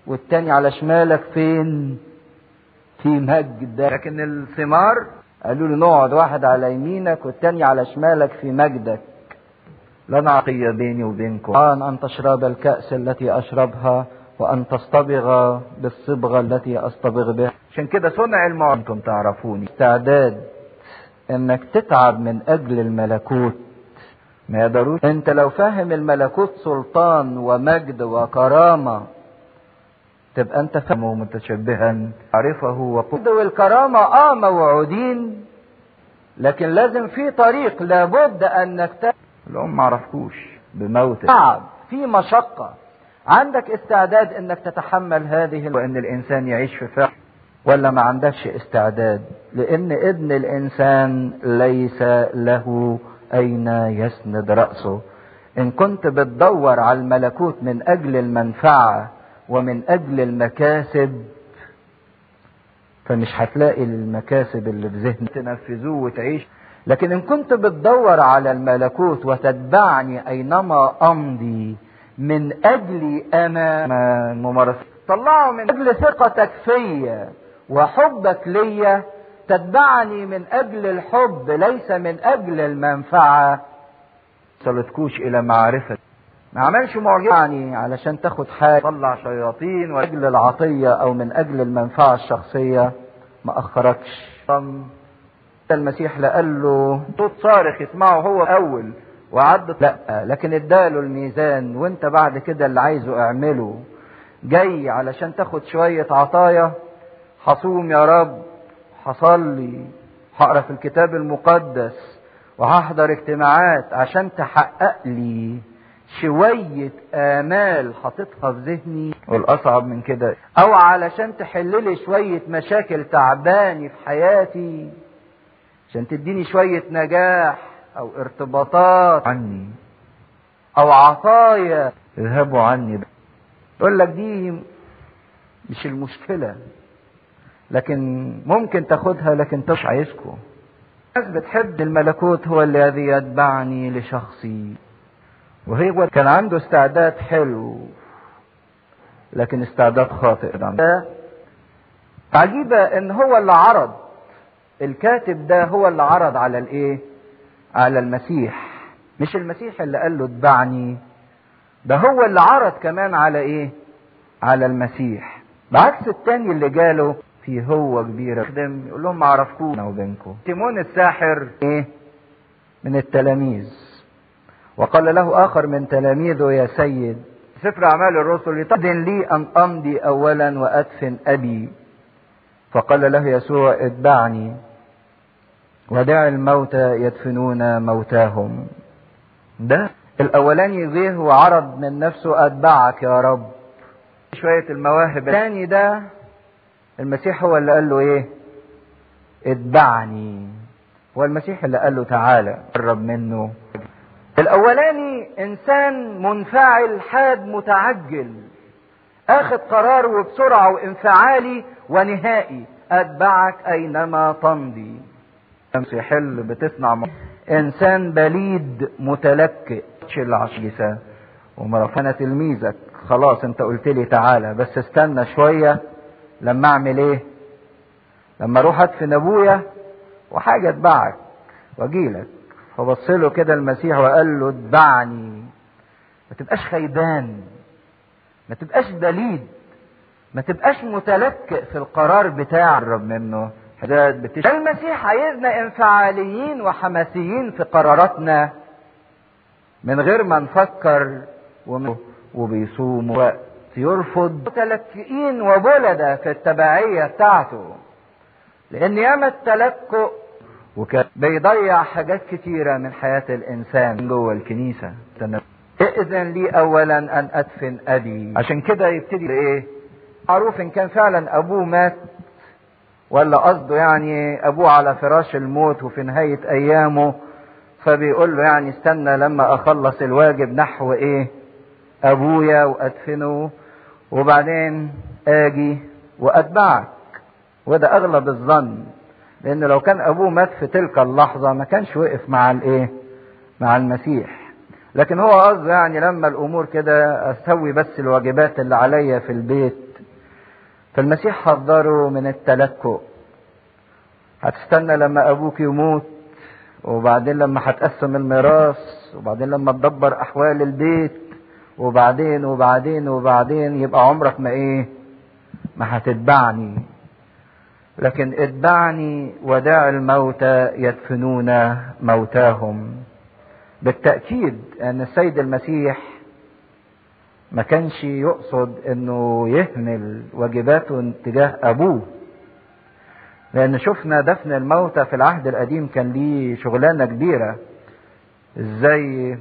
والتاني على شمالك. فين؟ في مجد. لكن الثمار؟ قالوا له نقعد واحد على يمينك والتاني على شمالك في مجدك. لنا عطية بيني وبينكم. الآن أن تشرب الكأس التي أشربها وأن تصطبغ بالصبغة التي أصطبغ بها. عشان كده صنع المعجزة أنتم تعرفوني. استعداد إنك تتعب من أجل الملكوت. ما يقدروش. أنت لو فاهم الملكوت سلطان ومجد وكرامة تبقى أنت فاهمه متشبها عرفه وقد والكرامة آه موعودين لكن لازم في طريق لابد أنك الأم ما عرفكوش بموت. تعب في مشقة. عندك استعداد إنك تتحمل هذه وإن الإنسان يعيش في فقر ولا ما عندكش استعداد؟ لأن ابن الإنسان ليس له أين يسند رأسه. إن كنت بتدور على الملكوت من أجل المنفعة ومن أجل المكاسب فمش هتلاقي المكاسب اللي في ذهنك. تنفذوه وتعيش. لكن إن كنت بتدور على الملكوت وتتبعني أينما أمضي من اجلي أنا ممارسة طلعه من أجل ثقتك فيا وحبك ليا تتبعني من أجل الحب ليس من أجل المنفعة. وصلتكوش إلى معرفة. ما عملش معجزة. يعني علشان تاخد حاجة. طلع شياطين واجل العطية أو من أجل المنفعة الشخصية. ما أخركش. المسيح لا قال له صوت صارخ يسمعه هو أول. وعد لا لكن اداله الميزان وانت بعد كده اللي عايزه اعمله. جاي علشان تاخد شوية عطايا. هصوم يا رب هصلي هقرأ في الكتاب المقدس وهحضر اجتماعات عشان تحقق لي شوية آمال حاططها في ذهني. والأصعب من كده أو علشان تحل لي شوية مشاكل تعباني في حياتي عشان تديني شوية نجاح. أو ارتباطات عني أو عطايا اذهبوا عني. يقول لك دي مش المشكلة لكن ممكن تاخدها لكن مش عايزكم الناس بتحب الملكوت هو الذي يتبعني لشخصي وهي كان عنده استعداد حلو لكن استعداد خاطئ. عجيبة إن هو اللي عرض الكاتب ده هو اللي عرض على الإيه؟ على المسيح. مش المسيح اللي قال له اتبعني ده هو اللي عرض كمان على إيه؟ على المسيح. بعكس التاني اللي جاله في هو كبير. يخدم يقول لهم ما عرفكوش أنا وبينكم. تيمون الساحر إيه؟ من التلاميذ. وقال له آخر من تلاميذه يا سيد سفر أعمال الرسل يتأذن لي أن أمضي اولا وأدفن أبي. فقال له يسوع اتبعني. ودع الموتى يدفنون موتاهم. ده الأولاني جه وعرض من نفسه أتبعك يا رب. شوية المواهب. الثاني ده المسيح هو اللي قال له إيه؟ اتبعني. هو المسيح اللي قال له تعالى قرب منه. الأولاني إنسان منفعل حاد متعجل. اخذ قرار وبسرعة وانفعالي ونهائي. أتبعك أينما تمضي. شمس يحل بتصنع م... إنسان بليد متلكئ. العشيسة ومرة أنا تلميذك خلاص انت قلت لي تعالى بس استنى شوية. لما أعمل إيه؟ لما أروح أدفن أبويا وحاجة أتبعك وأجيلك. فبص له كده المسيح وقال له اتبعني. ما تبقاش خيبان. ما تبقاش بليد. ما تبقاش متلكئ في القرار بتاع الرب منه. حداد بتش... المسيح عايزنا إنفعاليين وحماسيين في قراراتنا. من غير ما نفكر وم... وبيصوم وقت يرفض. متلكئين وبلدة في التبعية بتاعته. لأن ياما التلكؤ وكان بيضيع حاجات كتيرة من حياة الإنسان جوه الكنيسة. ائذن لي أولا أن أدفن أبي. عشان كده يبتدي إيه معروف إن كان فعلا أبوه مات. ولا قصده يعني أبوه على فراش الموت وفي نهاية أيامه فبيقول له يعني استنى لما أخلص الواجب نحو إيه؟ أبويا وأدفنه وبعدين آجي وأتبعك. وده أغلب الظن لأن لو كان أبوه مات في تلك اللحظة ما كانش وقف مع الإيه؟ مع المسيح. لكن هو قصده يعني لما الأمور كده أسوي بس الواجبات اللي عليا في البيت فالمسيح حذره من التلكؤ. هتستنى لما أبوك يموت وبعدين لما هتقسم الميراث وبعدين لما تدبر أحوال البيت وبعدين وبعدين وبعدين يبقى عمرك ما إيه؟ ما هتتبعني. لكن اتبعني ودع الموتى يدفنون موتاهم. بالتأكيد أن السيد المسيح ما كانش يقصد أنه يهمل واجباته تجاه أبوه. لأن شفنا دفن الموتى في العهد القديم كان ليه شغلانة كبيرة. إزاي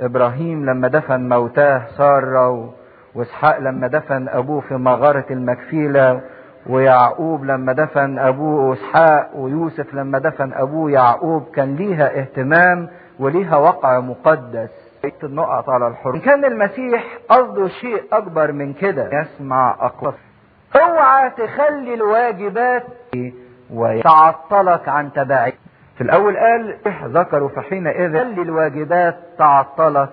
إبراهيم لما دفن موتاه سارة وإسحاق لما دفن أبوه في مغارة المكفيلة ويعقوب لما دفن أبوه اسحاق ويوسف لما دفن أبوه يعقوب كان ليها اهتمام وليها وقع مقدس. النقط على الحروف. كان المسيح قصده شيء أكبر من كده يسمع اقوال أوعى تخلي الواجبات وتعطلك عن تبعي في الأول قال ذكروا فحينئذ خلي الواجبات تعطلك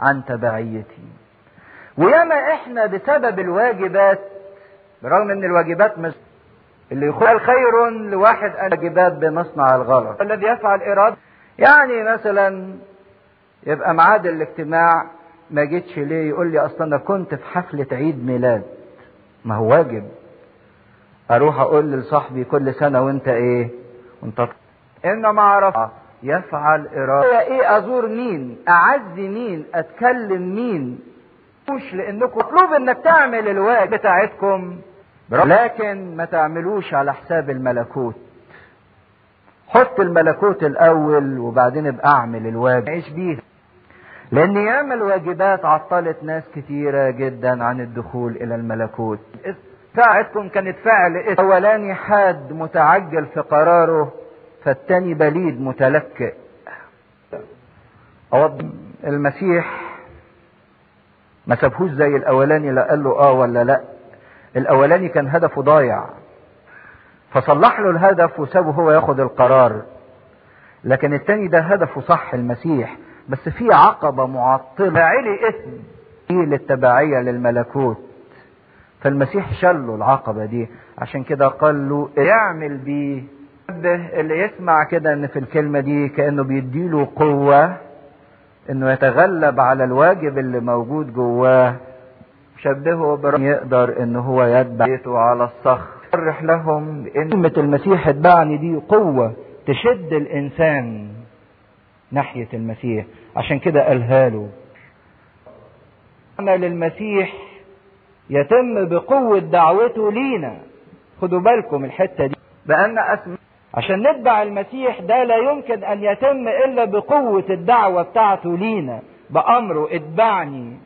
عن تبعيتي. وياما إحنا بسبب الواجبات برغم إن الواجبات مش اللي يقول خير لواحد واجبات بمصنع الغلط. الذي يفعل إرادة يعني مثلا يبقى ميعاد الاجتماع ما جيتش ليه يقول لي أصلا أنا كنت في حفلة عيد ميلاد. ما هو واجب. أروح أقول لصاحبي كل سنة وأنت إيه؟ وأنت انما اعرف يفعل إرادة. إيه أزور مين؟ أعز مين؟ أتكلم مين؟ مش لأنكم مطلوب إنك تعمل الواجب بتاعتكم. لكن ما تعملوش على حساب الملكوت. حط الملكوت الأول وبعدين ابقى أعمل الواجب. عيش بيه. لأن ياما الواجبات عطلت ناس كتيرة جدا عن الدخول إلى الملكوت. ساعتكم كانت فعل الاولاني حاد متعجل في قراره فالتاني بليد متلكئ. المسيح ما سابهوش زي الأولاني لا قال له آه ولا لا. الأولاني كان هدفه ضايع. فصلح له الهدف وسابه هو ياخد القرار. لكن التاني ده هدفه صح المسيح. بس في عقبة معطلة. علي اسم. للتبعية للملكوت. فالمسيح شله العقبة دي. عشان كده قال له يعمل بيه اللي يسمع كده إن في الكلمة دي كأنه بيديله قوة. إنه يتغلب على الواجب اللي موجود جواه. شبهه برب يقدر إن هو يتبع بيته على الصخر. صرح لهم ان كلمة المسيح اتبعني دي قوة تشد الإنسان. ناحية المسيح. عشان كده قالها له. عمل المسيح يتم بقوة دعوته لينا. خدوا بالكم الحتة دي. بأن أسمع. عشان نتبع المسيح ده لا يمكن أن يتم إلا بقوة الدعوة بتاعته لينا. بأمره اتبعني.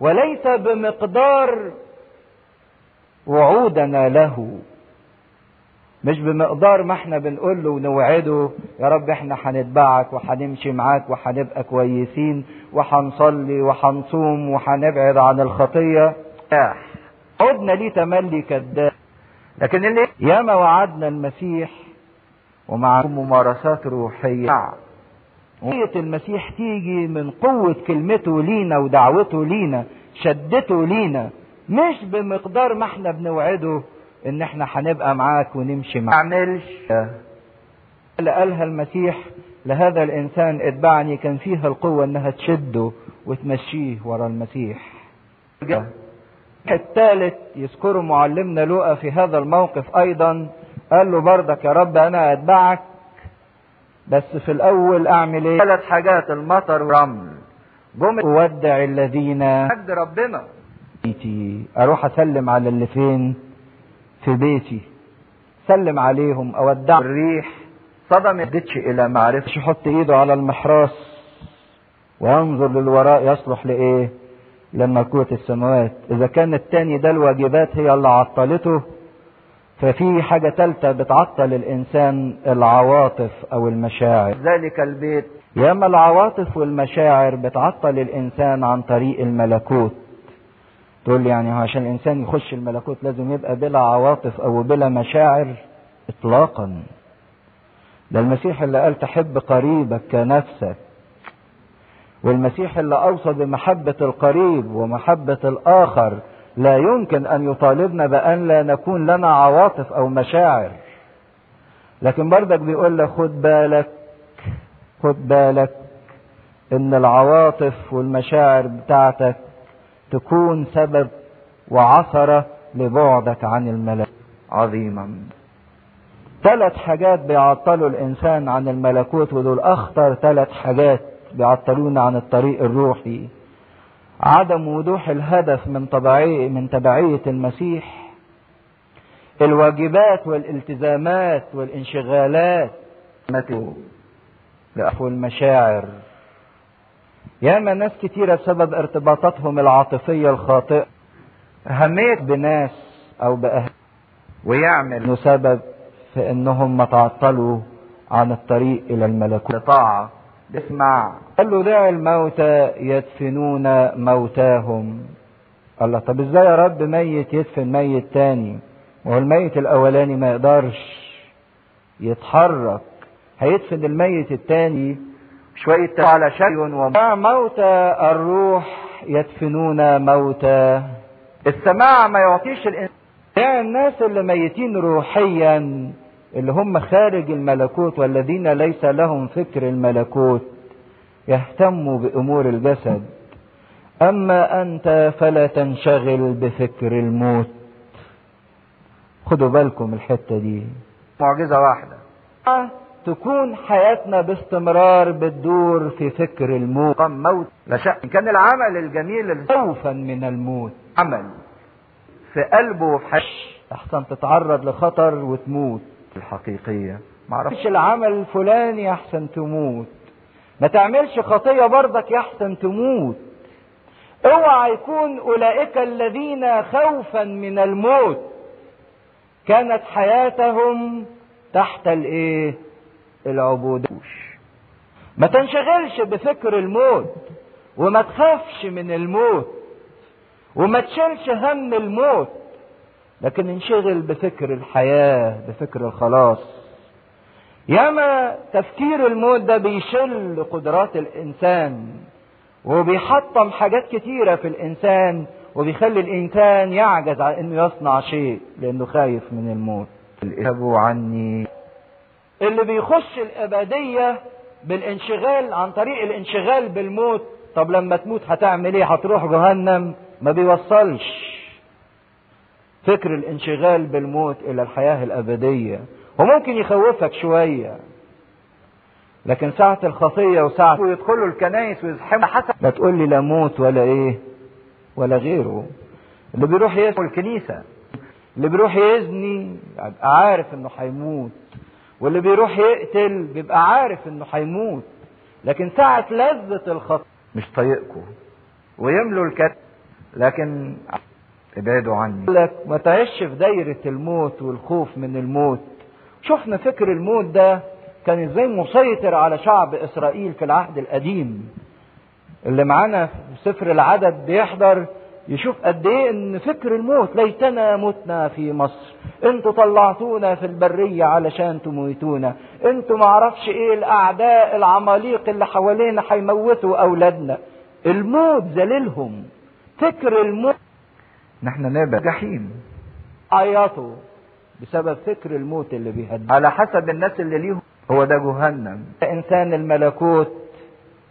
وليس بمقدار وعودنا له. مش بمقدار ما إحنا بنقول له ونوعده يا رب إحنا هنتبعك وهنمشي معاك وهنبقى كويسين وهنصلي وهنصوم وهنبعد عن الخطية. عدنا ليه تملي كذاب. لكن اللي ياما وعدنا المسيح ومع ممارسات روحية. قوة المسيح تيجي من قوة كلمته لينا ودعوته لينا شدته لينا مش بمقدار ما إحنا بنوعده. إن إحنا هنبقى معاك ونمشي معاك. أعملش. اللي قالها المسيح لهذا الإنسان اتبعني كان فيها القوة إنها تشده وتمشيه ورا المسيح. الثالث يذكره معلمنا لوقا في هذا الموقف أيضا قال له بردك يا رب أنا أتبعك بس في الأول أعمل إيه؟ ثلاث حاجات المطر والرمل. جم اودع الذين مجد ربنا. أروح أسلم على اللي فين؟ في بيتي. سلم عليهم اودع الريح صدم. يدتش إلى معرفة. يحط إيده على المحراس. وينظر للوراء يصلح لإيه؟ لملكوت السماوات. إذا كان التاني ده الواجبات هي اللي عطلته ففي حاجة تالتة بتعطل الإنسان العواطف أو المشاعر. ذلك البيت. ياما العواطف والمشاعر بتعطل الإنسان عن طريق الملكوت. تقول لي يعني عشان الإنسان يخش الملكوت لازم يبقى بلا عواطف أو بلا مشاعر إطلاقا. ده المسيح اللي قال تحب قريبك كنفسك والمسيح اللي أوصى بمحبة القريب ومحبة الآخر لا يمكن أن يطالبنا بأن لا نكون لنا عواطف أو مشاعر. لكن بردك بيقول لك خد بالك خد بالك إن العواطف والمشاعر بتاعتك تكون سبب وعثرة لبعدك عن الملك. عظيما. ثلاث حاجات بيعطلوا الإنسان عن الملكوت ودول أخطر ثلاث حاجات بيعطلونا عن الطريق الروحي. عدم وضوح الهدف من طبيعية من تبعية المسيح. الواجبات والالتزامات والانشغالات. والمشاعر ياما ناس كتيرة بسبب ارتباطاتهم العاطفية الخاطئة. أهمية بناس أو بأهل ويعمل سبب في إنهم ما تعطلوا عن الطريق إلى الملكوت. طاعة اسمع قال له دع الموتى يدفنون موتاهم. الله طب إزاي يا رب ميت يدفن ميت تاني؟ وهو الميت الأولاني ما يقدرش يتحرك. هيدفن الميت التاني شوية على شيء ومع موتى الروح يدفنون موتى. السماع ما يعطيش الإنسان. يعني الناس اللي ميتين روحيا اللي هم خارج الملكوت والذين ليس لهم فكر الملكوت يهتموا بأمور الجسد. أما أنت فلا تنشغل بفكر الموت. خدوا بالكم الحتة دي. معجزة واحدة. تكون حياتنا باستمرار بتدور في فكر الموت. موت لا كان العمل الجميل خوفا من الموت عمل في قلبه وفي أحسن تتعرض لخطر وتموت. الحقيقية معرفش العمل الفلاني أحسن تموت. ما تعملش خطية برضك يحسن تموت. اوعى يكون أولئك الذين خوفا من الموت. كانت حياتهم تحت الإيه؟ العبودية ما تنشغلش بفكر الموت وما تخافش من الموت وما تشيلش هم الموت لكن انشغل بفكر الحياة بفكر الخلاص. ياما تفكير الموت ده بيشل قدرات الإنسان وبيحطم حاجات كتيرة في الإنسان وبيخلي الإنسان يعجز عن إنه يصنع شيء لأنه خايف من الموت. اذهبوا عني. اللي بيخش الأبدية بالانشغال عن طريق الانشغال بالموت. طب لما تموت هتعمل إيه؟ هتروح جهنم. ما بيوصلش فكر الانشغال بالموت إلى الحياة الأبدية. وممكن يخوفك شوية. لكن ساعة الخطية وساعة ويدخلوا الكنايس ويزحموا حسب لا تقول لي لا موت ولا إيه ولا غيره. اللي بيروح يسمع الكنيسة. اللي بيروح يزني عارف إنه هيموت. واللي بيروح يقتل بيبقى عارف إنه هيموت لكن ساعة لذة الخطر مش طايقكم. ويملوا الكتب لكن ابعدوا عني. لك ما تعيش في دايرة الموت والخوف من الموت. شفنا فكر الموت ده كان إزاي مسيطر على شعب إسرائيل في العهد القديم. اللي معانا في سفر العدد بيحضر يشوف قد إيه إن فكر الموت ليتنا متنا في مصر. أنتوا طلعتونا في البرية علشان تموتونا. أنتوا معرفش إيه الأعداء العماليق اللي حوالينا هيموتوا أولادنا. الموت ذليلهم فكر الموت. نحن نبقى جحيم. عيطوا بسبب فكر الموت اللي بيهدد على حسب الناس اللي ليهم. هو ده جهنم. إنسان الملكوت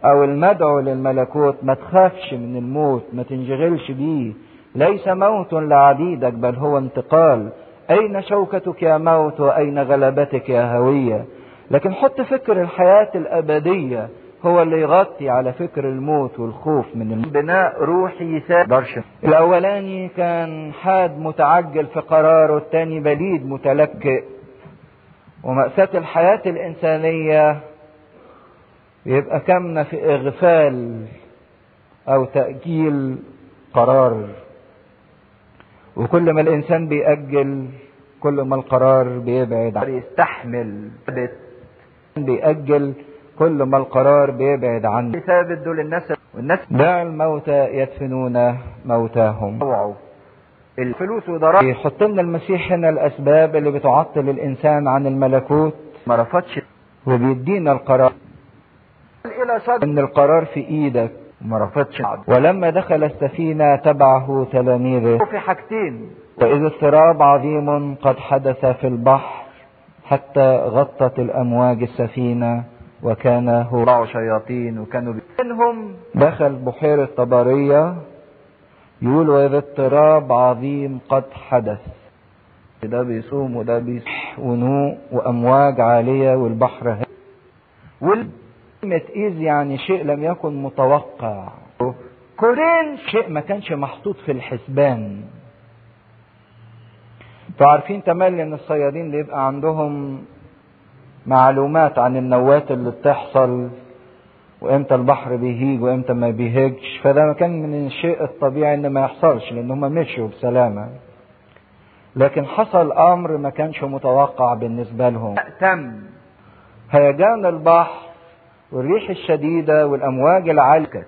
أو المدعو للملكوت ما تخافش من الموت ما تنشغلش بيه. ليس موت لعبيدك بل هو انتقال. أين شوكتك يا موت وأين غلبتك يا هوية؟ لكن حط فكر الحياة الأبدية هو اللي يغطي على فكر الموت والخوف من الموت. بناء روحي درش الأولاني كان حاد متعجل في قراره الثاني بليد متلكئ. ومأساة الحياة الإنسانية يبقى كم في إغفال أو تأجيل قرار. وكل ما الإنسان بيأجل كل ما القرار بيبعد يستحمل بيأجل كل ما القرار بيبعد عنه. ثابت دول الناس والناس دع الموتى يدفنون موتاهم. الفلوس وضرائب. يحط لنا المسيح هنا الأسباب اللي بتعطل الإنسان عن الملكوت. ما رفضش. وبيدينا القرار. إلى إن القرار في إيدك. ما رفضش ولما دخل السفينة تبعه تلاميذه. في حاجتين. واذا اضطراب عظيم قد حدث في البحر حتى غطت الأمواج السفينة وكان هو شياطين وكانوا منهم دخل بحيرة طبرية. يقول وإذا اضطراب عظيم قد حدث. ده بيصوم وده بيصح ونوء وأمواج عالية والبحر هي والكلمة إذ يعني شيء لم يكن متوقع. كورين شيء ما كانش محطوط في الحسبان. أنتوا عارفين تملي إن الصيادين اللي يبقى عندهم معلومات عن النوات اللي بتحصل وإمتى البحر بيهيج وإمتى ما بيهيجش. فده كان من الشيء الطبيعي إن ما يحصلش لأن هم مشوا بسلامة. لكن حصل أمر ما كانش متوقع بالنسبة لهم. تم. هيجان البحر والريح الشديدة والأمواج العالية.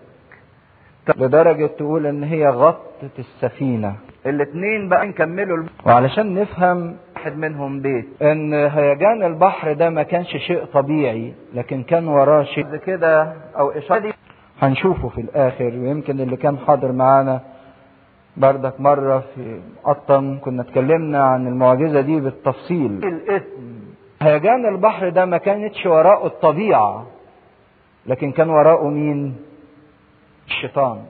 لدرجة تقول إن هي غطت السفينة. الاثنين بقى نكملوا الب... وعلشان نفهم واحد منهم بيت. إن هيجان البحر ده ما كانش شيء طبيعي لكن كان وراه شيء. كده أو إشارة هنشوفه في الآخر. ويمكن اللي كان حاضر معانا بردك مرة في قطم كنا اتكلمنا عن المعجزة دي بالتفصيل. الاسم. هيجان البحر ده ما كانتش وراءه الطبيعة. لكن كان وراءه مين؟ الشيطان.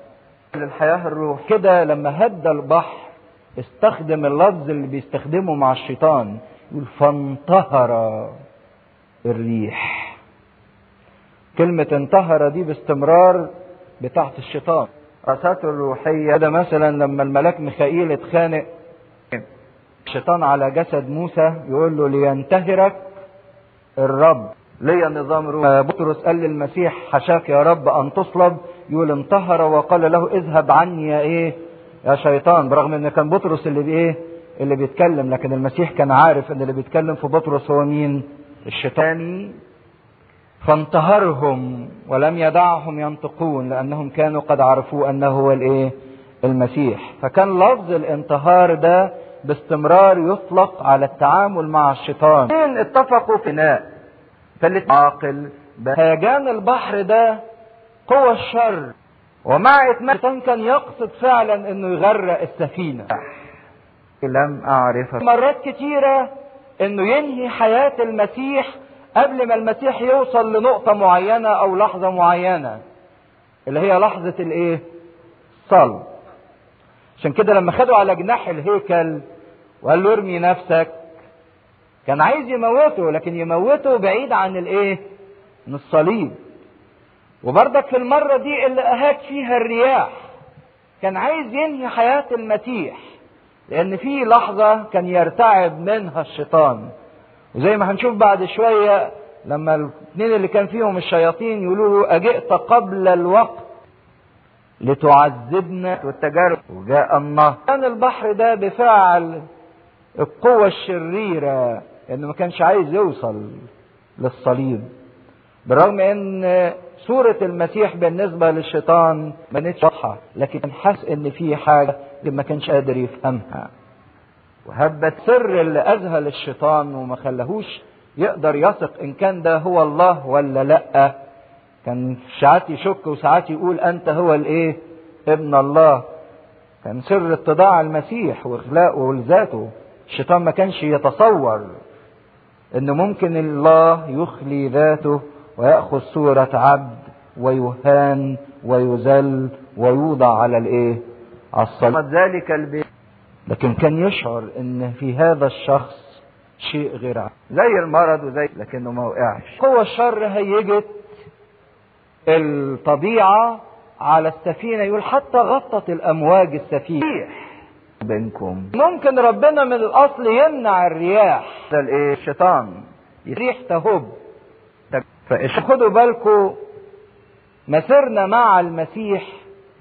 للحياة الروح. كده لما هدى البحر استخدم اللفظ اللي بيستخدمه مع الشيطان يقول فانطهر الريح. كلمة انطهر دي باستمرار بتاعت الشيطان. رأساته الروحية. ده مثلا لما الملاك ميخائيل اتخانق الشيطان على جسد موسى يقول له لينتهرك الرب. ليا نظام روح بطرس قال للمسيح حشاك يا رب أن تصلب. يقول انتهر. وقال له اذهب عني يا إيه؟ يا شيطان. برغم إن كان بطرس اللي بإيه؟ اللي بيتكلم لكن المسيح كان عارف إن اللي بيتكلم في بطرس هو مين؟ الشيطاني فانتهرهم ولم يدعهم ينطقون لأنهم كانوا قد عرفوا أنه هو الإيه؟ المسيح. فكان لفظ الانتهار ده باستمرار يطلق على التعامل مع الشيطان. اتفقوا في ناء فاللي عاقل هيجان البحر ده قوة الشر. ومع اتمام كان يقصد فعلا إنه يغرق السفينة. لم أعرف. مرات كتيرة إنه ينهي حياة المسيح قبل ما المسيح يوصل لنقطة معينة أو لحظة معينة اللي هي لحظة الإيه؟ الصلب عشان كده لما خدوا على جناح الهيكل وقال له ارمي نفسك كان عايز يموته لكن يموته بعيد عن الإيه؟ من الصليب. وبرضك في المرة دي اللي أهاج فيها الرياح كان عايز ينهي حياة المسيح لأن في لحظة كان يرتعب منها الشيطان. وزي ما هنشوف بعد شوية لما الاثنين اللي كان فيهم الشياطين يقولوا له أجئت قبل الوقت لتعذبنا. والتجارب وجاء النهر كان البحر ده بفعل القوة الشريرة إنه ما كانش عايز يوصل للصليب. بالرغم إن صورة المسيح بالنسبة للشيطان ما كانتش واضحة لكن حس إن في حاجة ما كانش قادر يفهمها. وهبت سر اللي أذهل الشيطان وما خلاهوش يقدر يثق إن كان ده هو الله ولا لأ. كان ساعات يشك وساعات يقول أنت هو الإيه؟ ابن الله. كان سر اتضاع المسيح وإخلاقه لذاته الشيطان ما كانش يتصور إن ممكن الله يخلي ذاته ويأخذ صورة عبد ويهان ويذل ويوضع على الإيه؟ على الصليب ذلك البيت. لكن كان يشعر إن في هذا الشخص شيء غير عادي. زي المرض وزي لكنه ما وقعش. قوة الشر هيجت الطبيعة على السفينة يقول حتى غطت الأمواج السفينة. بينكم. ممكن ربنا من الأصل يمنع الرياح. ده الإيه الشيطان. يريح تهب. خدوا بالكم مسيرنا مع المسيح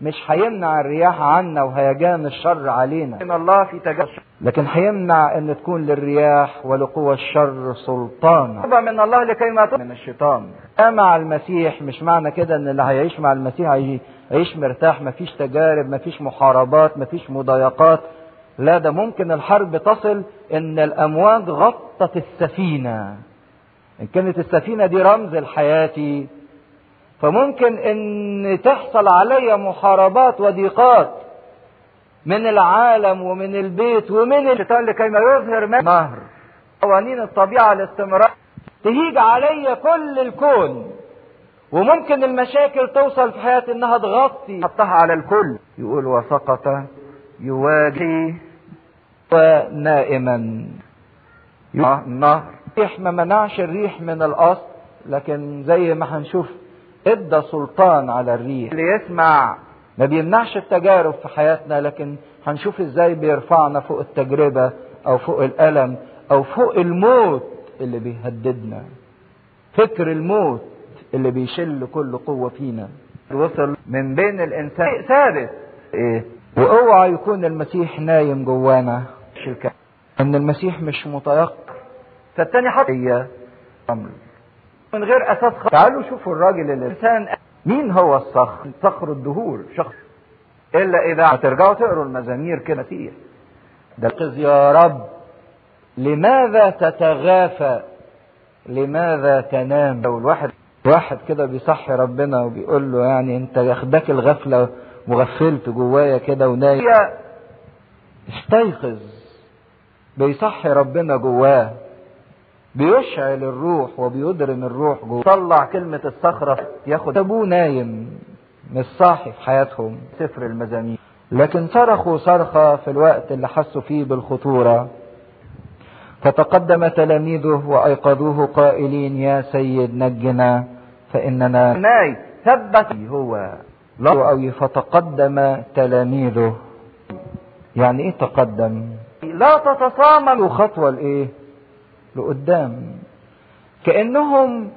مش هيمنع الرياح عنا وهيجان الشر علينا. إن الله في تجرب لكن هيمنع إن تكون للرياح ولقوى الشر سلطان طبعا من الله لكي ما من الشيطان. مع المسيح مش معنى كده إن اللي هيعيش مع المسيح هيعيش مرتاح مفيش تجارب مفيش محاربات مفيش مضايقات. لا ده ممكن الحرب تصل إن الأمواج غطت السفينة. إن كانت السفينة دي رمز الحياة. فممكن إن تحصل علي محاربات وضيقات من العالم ومن البيت ومن الشيطان لكي ما يظهر من نهر قوانين الطبيعة الاستمرار تهيج علي كل الكون. وممكن المشاكل توصل في حياتي إنها تغطي. حطها على الكل. يقول وسقط يواجه ونائما النهر. الريح ما منعش الريح من الاصل لكن زي ما هنشوف إدى سلطان على الريح. اللي يسمع. ما بيمنعش التجارب في حياتنا لكن هنشوف إزاي بيرفعنا فوق التجربة أو فوق الألم أو فوق الموت اللي بيهددنا. فكر الموت. اللي بيشل كل قوة فينا. وصل من بين الإنسان ثابت. إيه؟ وأوعى يكون المسيح نايم جوانا. شركة. إن المسيح مش متيقظ فالتاني حط هي أمر. من غير أساس خ... تعالوا شوفوا الراجل الانسان مين هو الصخر؟ صخر الدهور. شخص. إلا إذا هترجعوا تقروا المزامير كده. مسيح ده يا رب. لماذا تتغافى؟ لماذا تنام؟ لو الواحد واحد كده بيصحي ربنا وبيقول له يعني انت ياخدك الغفلة وغفلت جوايا كده ونايم. استيقظ. بيصحي ربنا جواه. بيشعل الروح وبيدرم الروح جواه. طلع كلمة الصخرة ياخد أبوه نايم مش صاحي في حياتهم. سفر المزامير. لكن صرخوا صرخة في الوقت اللي حسوا فيه بالخطورة. فتقدم تلاميذه وأيقظوه قائلين يا سيد نجنا فإننا ناي ثبت. هو لا أو فتقدم تلاميذه. يعني إيه تقدم؟ لا تتصاملوا خطوة لايه لقدام. كأنهم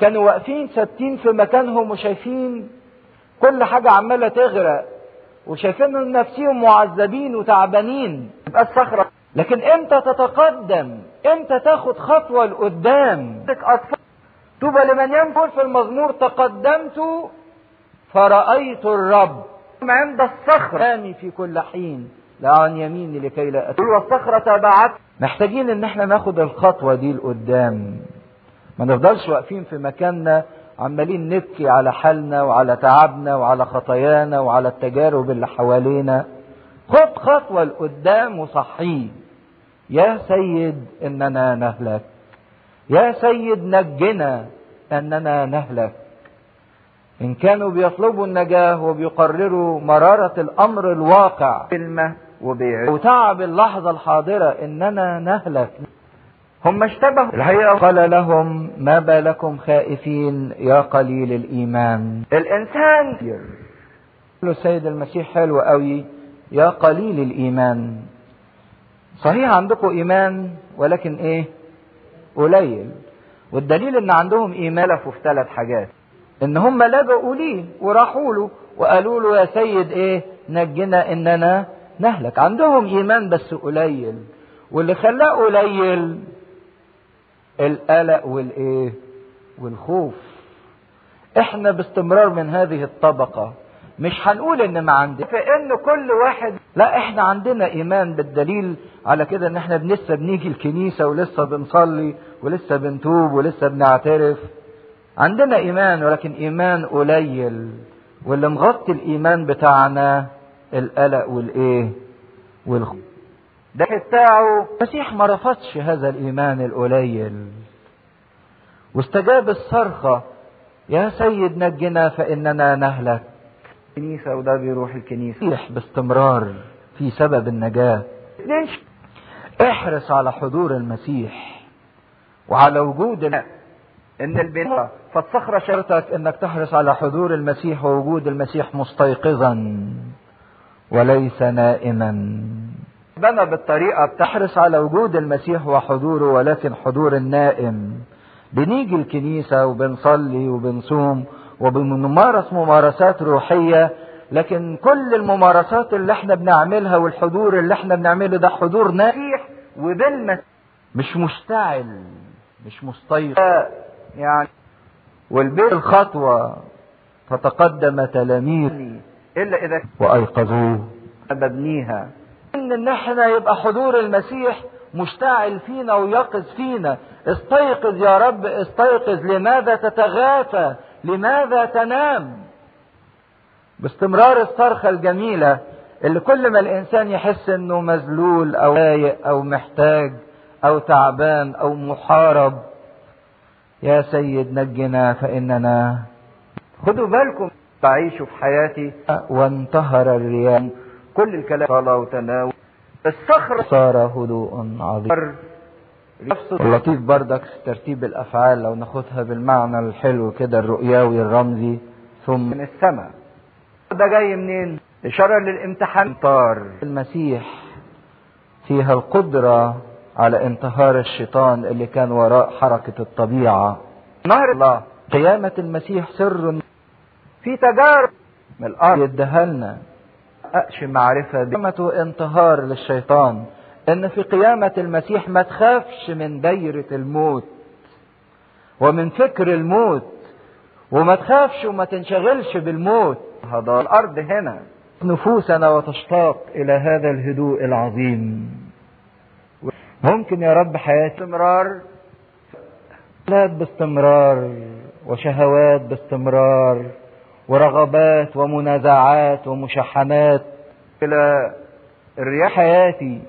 كانوا واقفين ثابتين في مكانهم وشايفين كل حاجة عمالة تغرق وشايفين نفسهم معذبين وتعبانين. يبقى الصخرة. لكن إمتى تتقدم؟ إمتى تاخد خطوة لقدام؟ طوبى لمن ينفر في المزمور تقدمت فرأيت الرب. عند الصخرة. في كل حين لا عن يميني لكي لا أتول والصخرة تبعت محتاجين إن إحنا ناخد الخطوة دي لقدام. ما نفضلش واقفين في مكاننا عمالين نبكي على حالنا وعلى تعبنا وعلى خطايانا وعلى التجارب اللي حوالينا. خد خطوة لقدام وصحيه يا سيد إننا نهلك. يا سيد نجنا إننا نهلك. إن كانوا بيطلبوا النجاة وبيقرروا مرارة الأمر الواقع كلمة وبيع وتعب اللحظة الحاضرة إننا نهلك. هم اشتبهوا. الحقيقة قال لهم ما بالكم خائفين يا قليل الإيمان. الإنسان له السيد المسيح حلو قوي يا قليل الإيمان. صحيح عندكم إيمان ولكن إيه؟ قليل. والدليل إن عندهم إيمان في ثلاث حاجات. إن هم لجأوا ليه وراحوا له وقالوا له يا سيد إيه؟ نجنا إننا نهلك. عندهم إيمان بس قليل. واللي خلاه قليل القلق والإيه؟ والخوف. إحنا باستمرار من هذه الطبقة. مش هنقول إن ما عندنا. فان كل واحد لا إحنا عندنا إيمان بالدليل على كده إن إحنا لسه بنيجي الكنيسة ولسه بنصلي ولسه بنتوب ولسه بنعترف. عندنا إيمان ولكن إيمان قليل. واللي مغطي الإيمان بتاعنا القلق والإيه والخوف ده بتاعه. المسيح ما رفضش هذا الإيمان القليل. واستجاب الصرخة يا سيد نجنا فإننا نهلك. الكنيسة وده بيروح الكنيسة؟ باستمرار في سبب النجاة. ليش؟ احرص على حضور المسيح وعلى وجود إن البناء فالصخرة شرطك إنك تحرص على حضور المسيح ووجود المسيح مستيقظا وليس نائما. بنى بالطريقة بتحرص على وجود المسيح وحضوره ولكن حضور النائم. بنيجي الكنيسة وبنصلي وبنصوم وبنمارس ممارسات روحية لكن كل الممارسات اللي إحنا بنعملها والحضور اللي إحنا بنعمله ده حضور نائح وبالمسيح مش مشتعل مش مستيقظ. يعني والبيت الخطوة فتقدم تلاميذ إلا إذا وأيقظوه. مبنيها. إن إن إحنا يبقى حضور المسيح مشتعل فينا ويقظ فينا. استيقظ يا رب استيقظ. لماذا تتغافى؟ لماذا تنام؟ باستمرار الصرخة الجميلة اللي كل ما الإنسان يحس إنه مذلول أو ضايق أو محتاج أو تعبان أو محارب يا سيد نجنا فإننا خدوا بالكم. بعيشوا في حياتي وانتهر الرياح. كل الكلام. صلاة وتناول. الصخر. صار هدوء عظيم. اللطيف بردك ترتيب الأفعال لو ناخدها بالمعنى الحلو كده الرؤياوي الرمزي ثم من السماء. ده جاي منين؟ إشارة للامتحان. طار المسيح فيها القدرة على انتهار الشيطان اللي كان وراء حركة الطبيعة. نهر الله. قيامة المسيح سر. في تجارب. من الأرض. يديها لنا أقش معرفة. قيامة انتهار للشيطان. أن في قيامة المسيح ما تخافش من دايرة الموت ومن فكر الموت وما تخافش وما تنشغلش بالموت. هذا الأرض هنا. نفوسنا وتشتاق إلى هذا الهدوء العظيم. ممكن يا رب حياة استمرار أولاد باستمرار وشهوات باستمرار ورغبات ومنازعات ومشحنات إلى الرياح حياتي.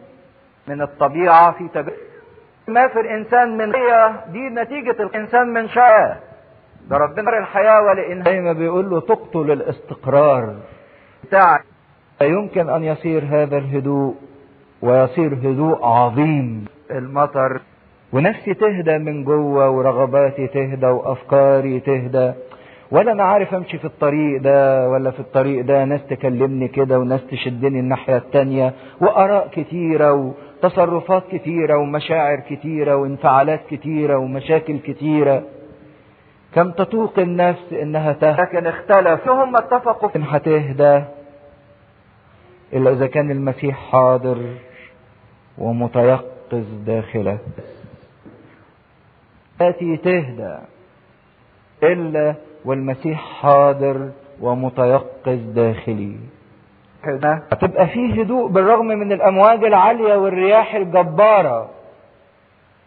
من الطبيعة في تجربة ما في الإنسان من هي دي نتيجة الإنسان من شاء ده ربنا الحياة ولئن زي ما بيقول له تقتل الاستقرار. بتاعك لا يمكن أن يصير هذا الهدوء ويصير هدوء عظيم. المطر. ونفسي تهدى من جوة ورغباتي تهدى وأفكاري تهدى. ولا أنا عارف أمشي في الطريق ده ولا في الطريق ده. ناس تكلمني كده وناس تشدني الناحية التانية. وآراء كتيرة وتصرفات كتيره ومشاعر كتيره وانفعالات كتيره ومشاكل كتيره كم تطوق النفس إنها تهدى لكن اختلف. هم اتفقوا؟ لكن هتهدى إلا إذا كان المسيح حاضر ومتيقظ داخلك التي تهدى إلا والمسيح حاضر ومتيقظ داخلي. هتبقى فيه هدوء بالرغم من الأمواج العالية والرياح الجبارة.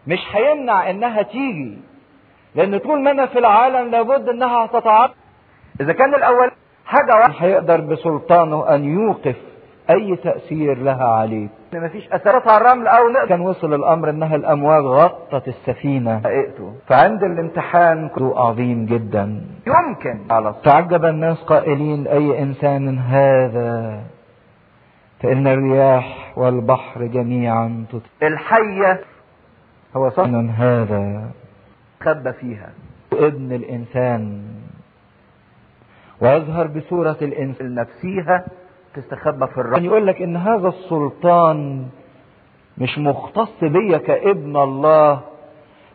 مش هيمنع إنها تيجي لأن طول ما أنا في العالم لابد إنها هتتعرض. إذا كان الأول حاجة واحدة هيقدر بسلطانه أن يوقف أي تأثير لها عليك. مفيش أثرات على الرمل أو نقدر. كان وصل الأمر إنها الأمواج غطت السفينة. حقيقته فعند الامتحان هدوء عظيم جدا. يمكن. على تعجب الناس قائلين أي إنسان هذا؟ فإن الرياح والبحر جميعا تطيع الحية. هو صح هذا. خبى فيها. ابن الإنسان. ويظهر بصورة الإنسان نفسيها تستخبى في الرمل يعني يقول لك إن هذا السلطان مش مختص بيا كابن الله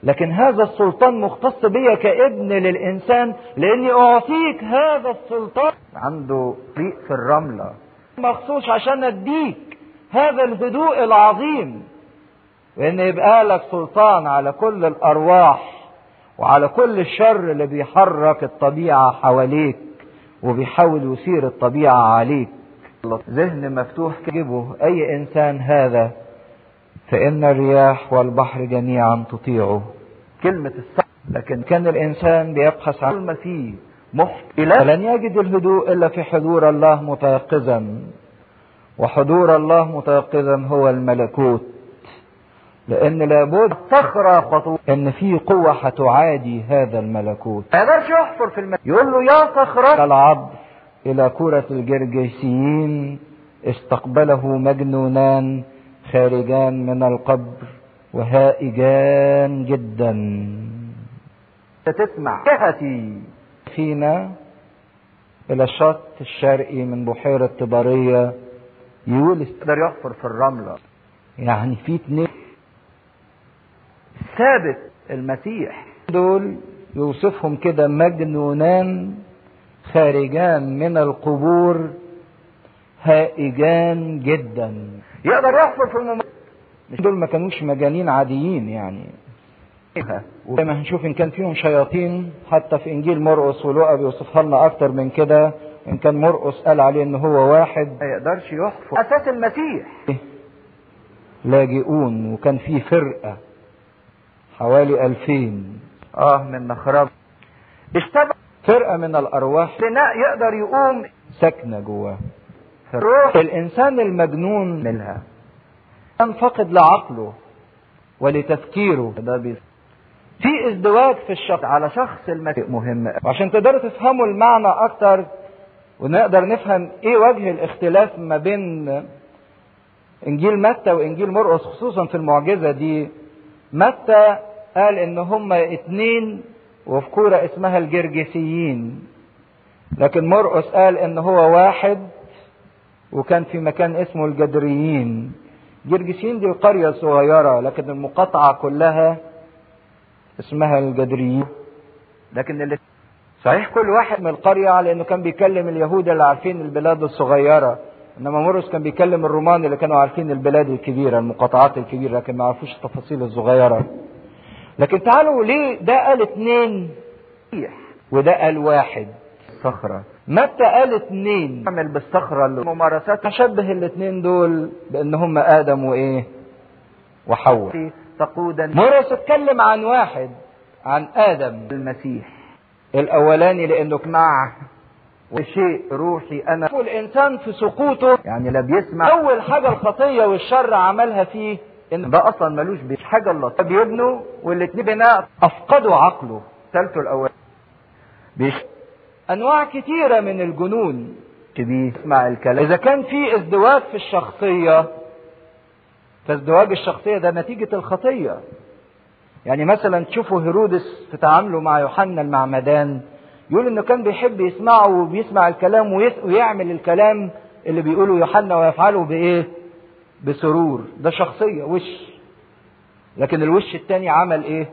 لكن هذا السلطان مختص بيا كابن للإنسان لأني أعطيك هذا السلطان. عنده طريق في الرملة. مخصوص عشان أديك هذا الهدوء العظيم. وإن يبقى لك سلطان على كل الأرواح وعلى كل الشر اللي بيحرك الطبيعة حواليك وبيحاول يثير الطبيعة عليك. ذهن مفتوح كجبه أي إنسان هذا فإن الرياح والبحر جميعا تطيعه. كلمة الصح لكن كان الإنسان بيبحث عن كل ما فيه محت فلن يجد الهدوء إلا في حضور الله متيقظا. وحضور الله متيقظا هو الملكوت. لأن لابد صخرة خطوة إن في قوة هتعادي هذا الملكوت. ما يقدرش يحفر في الماء يقول له يا صخرة العبد إلى كرة الجرجيسيين استقبله مجنونان خارجان من القبر وهائجان جدا. تسمع جهتي فينا إلى الشط الشرقي من بحيرة طبرية يقول يقدر يحفر في الرملة. يعني في اتنين. ثابت المسيح. دول يوصفهم كده مجنونان خارجان من القبور هائجان جدا. يقدر يحفر في المم... مش دول ما كانوش مجانين عاديين يعني. وزي ما هنشوف إن كان فيهم شياطين حتى في إنجيل مرقس ولوقا بيوصفها لنا أكتر من كده. إن كان مرقس قال عليه ان هو واحد. ما يقدرش يحفر أساس المسيح. لاجئون وكان في فرقة حوالي ألفين. آه من مخرب اشتبه فرقة من الأرواح بناء يقدر يقوم ساكنة جواه. الروح الإنسان المجنون منها. كان فاقد لعقله ولتفكيره. ده بي... في ازدواج في الشخص على شخص المسيح مهم. وعشان تقدروا تفهموا المعنى أكتر ونقدر نفهم إيه وجه الاختلاف ما بين إنجيل متى وإنجيل مرقس خصوصا في المعجزة دي. متى قال إن هما اتنين وفي كورة اسمها الجرجسيين. لكن مرقس قال إن هو واحد وكان في مكان اسمه الجدريين. جرجسيين دي قرية صغيرة لكن المقاطعة كلها اسمها الجدريين. لكن اللي صحيح كل واحد من القرية على انه كان بيكلم اليهود اللي عارفين البلاد الصغيرة. إنما مرقس كان بيكلم الرومان اللي كانوا عارفين البلاد الكبيرة المقاطعات الكبيرة لكن ما عرفوش التفاصيل الصغيرة. لكن تعالوا ليه ده قال اتنين؟ وده قال واحد. الصخرة متى قال اتنين؟ أعمل بالصخرة اللي ممارسات تشبه الاتنين دول بأن هم آدم وإيه؟ وحواء. تقودا. مرقس اتكلم عن واحد عن آدم. المسيح. الأولاني لأنه مع وشيء روحي أنا. والانسان في سقوطه. يعني لا بيسمع. أول حاجة الخطية والشر عملها فيه إن ده أصلا ملوش بيش حاجة الله. بيبنوا والاتنين بناء أفقدوا عقله. ثالثه الأول. بيش. أنواع كتيرة من الجنون. بيسمع الكلام. إذا كان في ازدواج في الشخصية فازدواج الشخصية ده نتيجة الخطية. يعني مثلا تشوفوا هيرودس في تعامله مع يوحنا المعمدان. يقول إنه كان بيحب يسمعه وبيسمع الكلام ويعمل الكلام اللي بيقوله يوحنا ويفعله بإيه؟ بسرور. ده شخصية وش. لكن الوش التاني عمل إيه؟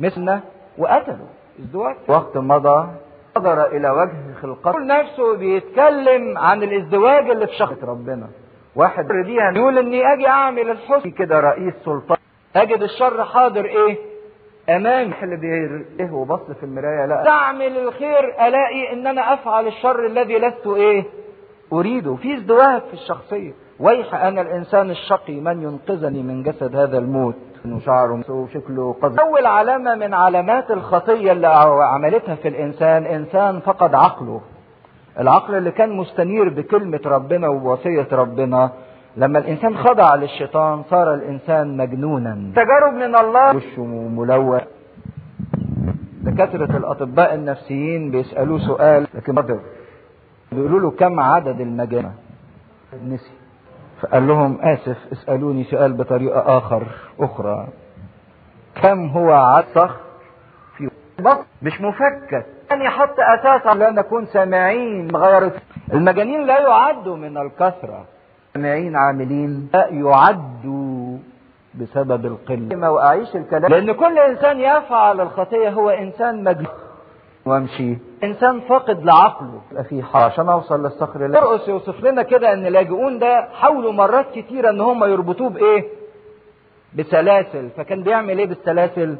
مثلنا وقتله. إزدواج. وقت مضى. نظر إلى وجه خلقته نفسه بيتكلم عن الإزدواج اللي في شخص. ربنا. واحد بيها يقول إني أجي أعمل الحسن. كده رئيس سلطان. أجد الشر حاضر إيه؟ أمامي. اللي بيه وبص في المراية لا. تعمل الخير ألاقي ان أنا أفعل الشر الذي لست إيه؟ أريده. في ازدواج في الشخصية. ويح أنا الإنسان الشقي من ينقذني من جسد هذا الموت. شعره وشكله قذر أول علامة من علامات الخطية اللي عملتها في الإنسان إنسان فقد عقله. العقل اللي كان مستنير بكلمة ربنا وبوصيه ربنا لما الإنسان خضع للشيطان صار الإنسان مجنونا. تجارب من الله. وشه ملون. دكاترة الأطباء النفسيين بيسألوه سؤال لكن بيقولوا له كم عدد المجانة نسي فقال لهم آسف اسألوني سؤال بطريقة آخر أخرى. كم هو عدد صخر في بط مش مفكك أن يحط أساسا. لا نكون سامعين. غير المجانين لا يعدوا من الكثرة. سامعين عاملين. لا يعدوا بسبب القلة. وأعيش الكلام. لأن كل إنسان يفعل الخطية هو إنسان مجنون. وامشي. إنسان فاقد لعقله. يبقى في حق عشان اوصل للصخر اللي مرقس يوصف لنا كده إن اللاجئون ده حاولوا مرات كتيرة إن هم يربطوه بإيه؟ بسلاسل. فكان بيعمل إيه بالسلاسل؟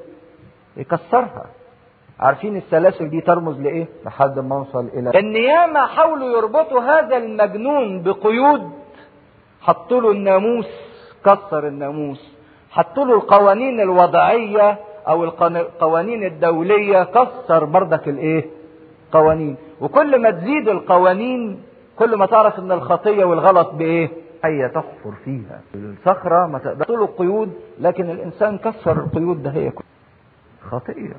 يكسرها. عارفين السلاسل دي ترمز لإيه؟ لحد ما اوصل إلى ان ياما حاولوا يربطوا هذا المجنون بقيود. حطوا له الناموس كسر الناموس. حطوا له القوانين الوضعية أو القوانين الدولية كسر بردك الإيه؟ قوانين. وكل ما تزيد القوانين كل ما تعرف إن الخطية والغلط بإيه؟ هي تحفر فيها. الصخرة ما تقدر له القيود لكن الإنسان كسر القيود ده هي خطية.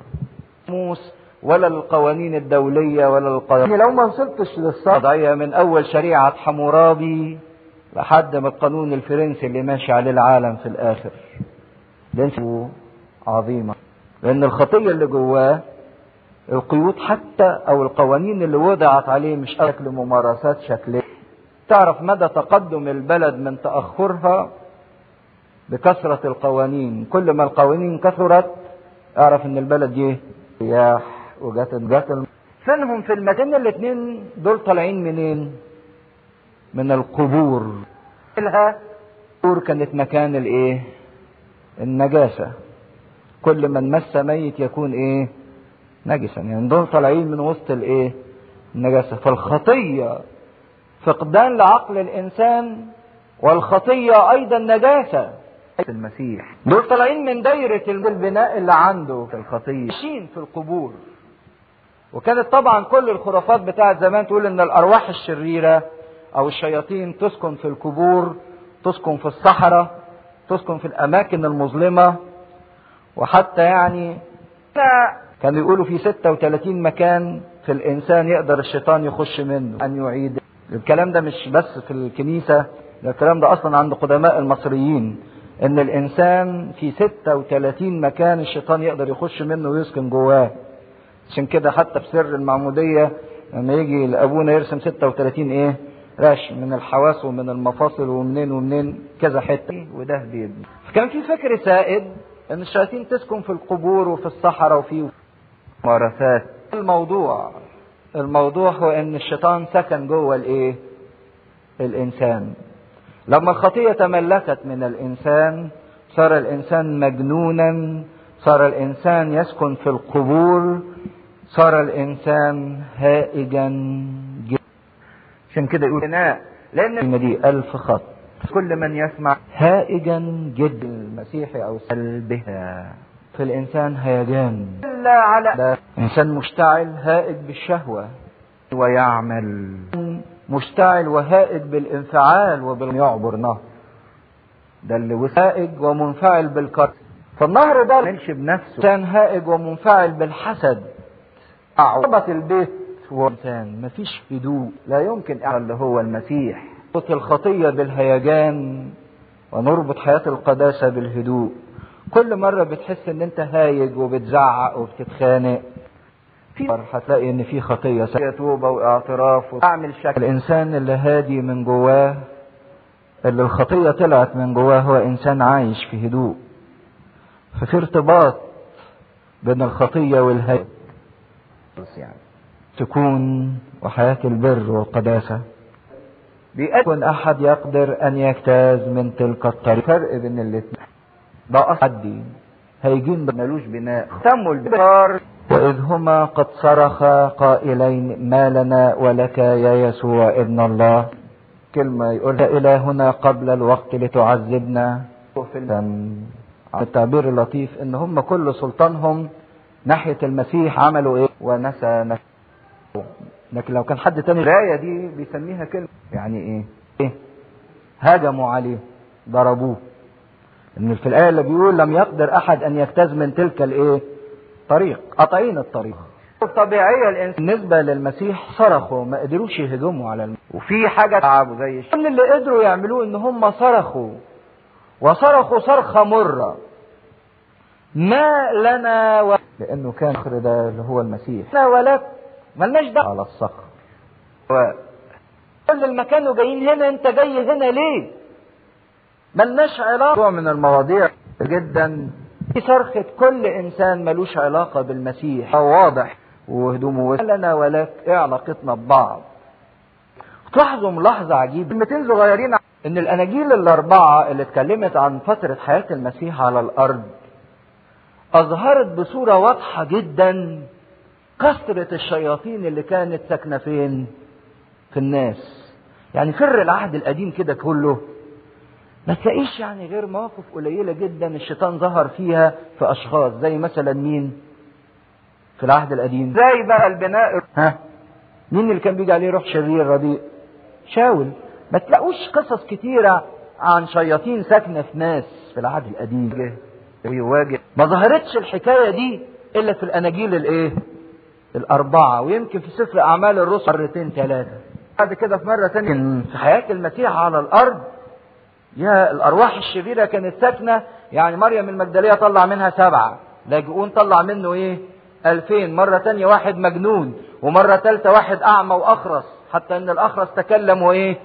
موس ولا القوانين الدولية ولا القوانين. لو ما وصلتش للصدعية من أول شريعة حمورابي لحد ما القانون الفرنسي اللي ماشي عليه العالم في الآخر. ده عظيمة. لأن الخطية اللي جواه القيود حتى أو القوانين اللي وضعت عليه مش شكل ممارسات شكلية. تعرف مدى تقدم البلد من تأخرها بكثرة القوانين. كل ما القوانين كثرت أعرف إن البلد دي رياح وجات جات. فينهم في المكان الاثنين دول طالعين منين؟ من القبور. القبور كانت مكان الإيه؟ النجاسة. كل من مس ميت يكون إيه؟ نجسا. يعني دول طالعين من وسط الإيه؟ النجاسة. فالخطية فقدان لعقل الإنسان والخطية أيضا نجاسة. المسيح. دول طالعين من دايرة البناء اللي عنده في الخطية. ماشيين في القبور. وكانت طبعا كل الخرافات بتاعت زمان تقول إن الأرواح الشريرة أو الشياطين تسكن في القبور تسكن في الصحراء تسكن في الأماكن المظلمة. وحتى يعني كانوا يقولوا في 36 مكان في الإنسان يقدر الشيطان يخش منه أن يعيد. الكلام ده مش بس في الكنيسة الكلام ده أصلا عند قدماء المصريين إن الإنسان في 36 مكان الشيطان يقدر يخش منه ويسكن جواه. عشان كده حتى في سر المعمودية لما يجي لابونا يرسم 36 إيه؟ رش من الحواس ومن المفاصل ومنين ومنين كذا حتة. وده بيبني. كان في فكر سائد ان الشياطين تسكن في القبور وفي الصحراء وفي ممارسات الموضوع الموضوع هو إن الشيطان سكن جوه الإيه؟ الإنسان. لما الخطية تملكت من الإنسان صار الإنسان مجنونا صار الإنسان يسكن في القبور صار الإنسان هائجا جدا. عشان كده يقول لأن دي ألف خط. كل من يسمع هائجا جدا المسيحي أو سلبها في الإنسان هيجان. إلا على ده إنسان مشتعل هائج بالشهوة ويعمل. مشتعل وهائج بالانفعال وبال يعبر نهر ده اللي هائج ومنفعل بالكرب فالنهر ده ما بنفسه. كان هائج ومنفعل بالحسد. أعوبة البيت. هو إنسان مفيش هدوء. لا يمكن اللي هو المسيح. نربط الخطية بالهيجان ونربط حياة القداسة بالهدوء. كل مرة بتحس إن أنت هايج وبتزعق وبتتخانق في هتلاقي إن في خطية توبة واعتراف وتعمل شكل. الإنسان اللي هادي من جواه اللي الخطية طلعت من جواه هو إنسان عايش في هدوء. ففي ارتباط بين الخطية والهدى يعني تكون وحياة البر والقداسة. بيكون أحد يقدر أن يجتاز من تلك الطريق فرق بين الاثنين. ده أصدي هيجين ملوش بناء. تموا البار وإذ هما قد صرخا قائلين ما لنا ولك يا يسوع ابن الله. كلمة يقول إلهنا قبل الوقت لتعذبنا. التعبير اللطيف إن هم كل سلطانهم ناحية المسيح عملوا إيه؟ ونسى نفسه. لكن لو كان حد تاني الآية دي بيسميها كلمة. يعني إيه؟ إيه؟ هاجموا عليه ضربوه. إن في الآية اللي بيقول لم يقدر أحد أن يجتاز من تلك الإيه؟ طريق. قطعين الطريق. الطبيعية الإنسان. بالنسبة للمسيح صرخوا ما قدروش يهجموا على المسيح وفي حاجة تعبوا زي الشيء اللي قدروا يعملوه إن هم صرخوا. وصرخوا صرخة مرة. ما لنا و... لأنه كان ده اللي هو المسيح. لا ولك ملناش دعوة على الصخر. و... كل المكان وجايين هنا انت جاي هنا ليه؟ ملناش علاقة. من المواضيع جدا. في صرخة كل إنسان ملوش علاقة بالمسيح. واضح. وهدومه لنا ولك إيه علاقتنا ببعض؟ تلاحظوا ملاحظة عجيبة. كلمتين صغيرين. إن الأناجيل الأربعة اللي اتكلمت عن فترة حياة المسيح على الأرض أظهرت بصورة واضحة جدا. كثرة الشياطين اللي كانت ساكنة فين؟ في الناس. يعني فر العهد القديم كده كله. ما تلاقيش يعني غير مواقف قليلة جدا الشيطان ظهر فيها في أشخاص. زي مثلا مين؟ في العهد القديم. زي بقى البناء. ها؟ مين اللي كان بيجي عليه روح شرير رديء؟ شاول. ما تلاقوش قصص كتيرة عن شياطين ساكنة في ناس في العهد القديم. ويواجه ما ظهرتش الحكاية دي إلا في الأناجيل الإيه؟ الأربعة ويمكن في سفر أعمال الرسل مرتين ثلاثة. بعد كده في مرة تانية في حياة المسيح على الأرض يا الأرواح الشريرة كانت ساكنة يعني مريم المجدلية طلع منها سبعة. لاجئون طلع منه إيه؟ ألفين. مرة تانية واحد مجنون ومرة تالتة واحد أعمى وأخرس. حتى إن الأخرس تكلم وإيه؟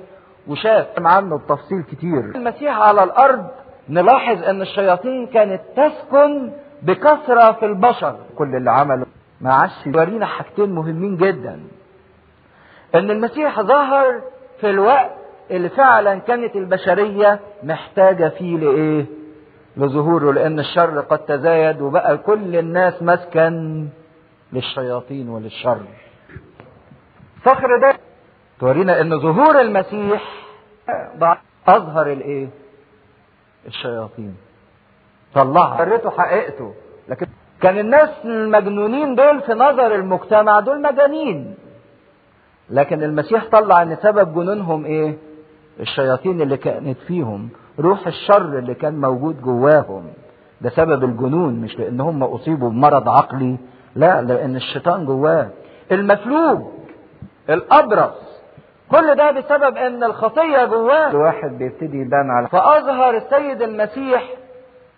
وشاف. عنه بتفصيل كتير. المسيح على الأرض نلاحظ إن الشياطين كانت تسكن بكثرة في البشر. كل اللي عمله ما عادش يورينا حاجتين مهمين جدا. إن المسيح ظهر في الوقت اللي فعلا كانت البشرية محتاجة فيه لإيه؟ لظهوره لأن الشر قد تزايد وبقى كل الناس مسكن للشياطين وللشر. صخر ده تورينا إن ظهور المسيح أظهر الإيه؟ الشياطين. طلعها وريته حقيقته لكن كان الناس المجنونين دول في نظر المجتمع دول مجانين. لكن المسيح طلع إن سبب جنونهم إيه؟ الشياطين اللي كانت فيهم روح الشر اللي كان موجود جواهم. ده سبب الجنون مش لأن هم أصيبوا بمرض عقلي لا لأن الشيطان جواه. المفلوج الأبرص كل ده بسبب إن الخطية جواه. الواحد بيبتدي يبان على فأظهر السيد المسيح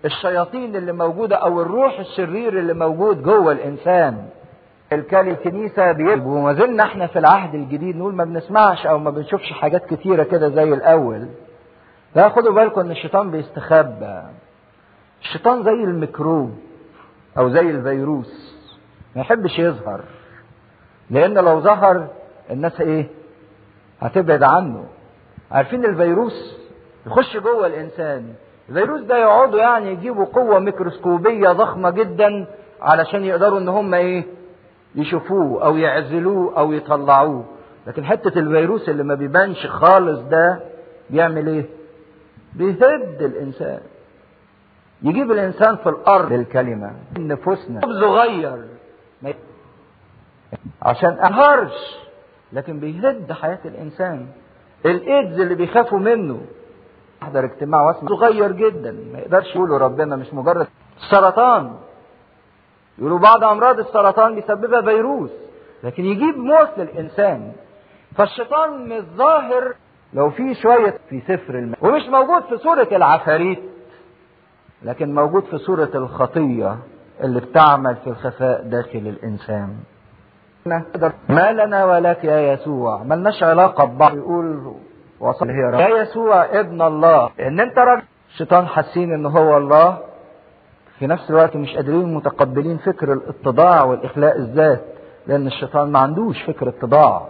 الشياطين اللي موجودة أو الروح الشرير اللي موجود جوه الإنسان. الكالي الكنيسة بيبقى وما زلنا إحنا في العهد الجديد نقول ما بنسمعش أو ما بنشوفش حاجات كتيرة كده زي الأول. لا خدوا بالكم إن الشيطان بيستخبى. الشيطان زي الميكروب أو زي الفيروس. ما يحبش يظهر. لأن لو ظهر الناس إيه؟ هتبعد عنه. عارفين الفيروس يخش جوه الإنسان. الفيروس ده يقعدوا يعني يجيبوا قوة ميكروسكوبية ضخمة جدا علشان يقدروا إن هم إيه؟ يشوفوه أو يعزلوه أو يطلعوه. لكن حتة الفيروس اللي ما بيبانش خالص ده بيعمل إيه؟ بيهد الإنسان. يجيب الإنسان في الأرض الكلمة نفوسنا صغير. عشان أنهارش. لكن بيهد حياة الإنسان. الإيدز اللي بيخافوا منه. أحضر اجتماع واسمع. صغير جدا ما يقدرش يقولوا ربنا مش مجرد السرطان يقولوا بعض أمراض السرطان بيسببها فيروس لكن يجيب موت للإنسان. فالشيطان مش ظاهر لو في شوية في سفر الماء ومش موجود في سورة العفاريت لكن موجود في سورة الخطية اللي بتعمل في الخفاء داخل الإنسان. ما لنا ولك يا يسوع. ملناش علاقة ببعض. يقول وصل هي رب. يا يسوع ابن الله. إن أنت راجل الشيطان حاسين ان هو الله. في نفس الوقت مش قادرين متقبلين فكر الاتضاع والإخلاء الذات لأن الشيطان ما عندوش فكر اتضاع.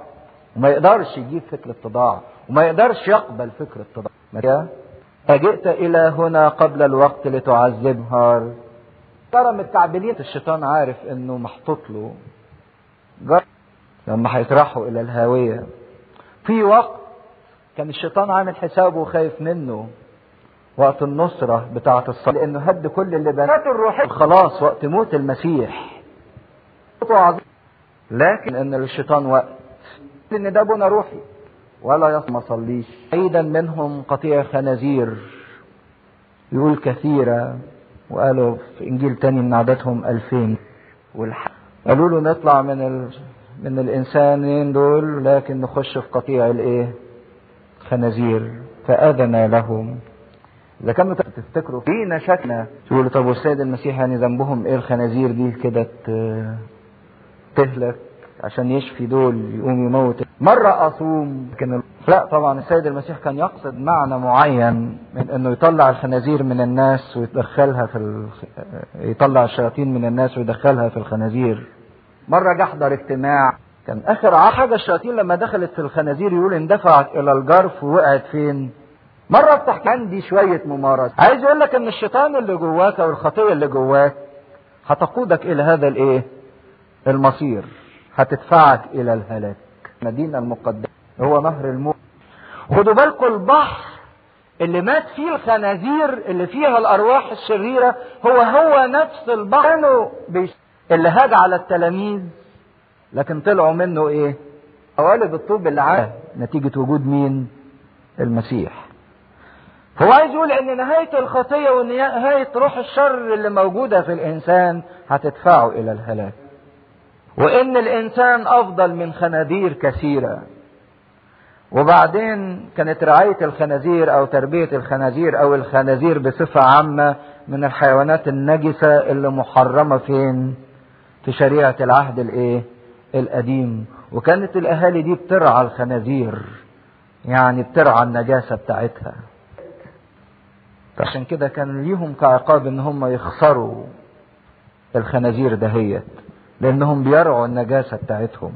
وما يقدرش يجيب فكر اتضاع وما يقدرش يقبل فكر اتضاع. أجئت إلى هنا قبل الوقت لتعذبها. ترى متكعبلين؟ الشيطان عارف إنه محطوط له. لما هيطرحوا إلى الهاوية. في وقت كان الشيطان عامل حسابه وخايف منه وقت النصرة بتاعة الصلاة لأنه هد كل اللي بنات الروحية خلاص وقت موت المسيح. لكن أن الشيطان وقت إن ده بنا روحي. ولا يصم صليش عيدا منهم قطيع خنازير. يقول كثيرة وقالوا في إنجيل تاني من عددهم ألفين. والح... قالوا له نطلع من ال... من الإنسانين دول لكن نخش في قطيع الإيه؟ خنازير فأذن لهم. إذا كانوا تفتكروا فينا شكنا تقولوا طب والسيد المسيح يعني ذنبهم إيه الخنازير دي كده تهلك عشان يشفي دول يقوم يموت. مرة أصوم لكن لا طبعا السيد المسيح كان يقصد معنى معين من إنه يطلع الخنازير من الناس ويدخلها في ال... يطلع الشياطين من الناس ويدخلها في الخنازير. مرة جه احضر اجتماع كان آخر حاجة الشياطين لما دخلت في الخنازير يقول اندفعت إلى الجرف ووقعت فين؟ مرة افتح عندي شوية ممارسة. عايز يقول لك إن الشيطان اللي جواك أو الخطية اللي جواك هتقودك إلى هذا الإيه؟ المصير. هتدفعك إلى الهلاك. المدينة المقدسة. هو نهر الموت. خدوا بالكم البحر اللي مات فيه الخنازير اللي فيها الأرواح الشريرة هو هو نفس البحر. اللي هاج على التلاميذ. لكن طلعوا منه إيه؟ قوالب الطوب اللي عاد نتيجة وجود مين؟ المسيح. هو عايز يقول إن نهاية الخطية ونهاية روح الشر اللي موجودة في الإنسان هتدفعه إلى الهلاك. وإن الإنسان أفضل من خنادير كثيرة. وبعدين كانت رعاية الخنازير أو تربية الخنازير أو الخنازير بصفة عامة من الحيوانات النجسة اللي محرمة فين؟ في شريعة العهد الإيه؟ القديم وكانت الأهالي دي بترعى الخنازير يعني بترعى النجاسة بتاعتها. عشان كده كان ليهم كعقاب إن هم يخسروا الخنازير دهيت لأنهم بيرعوا النجاسة بتاعتهم.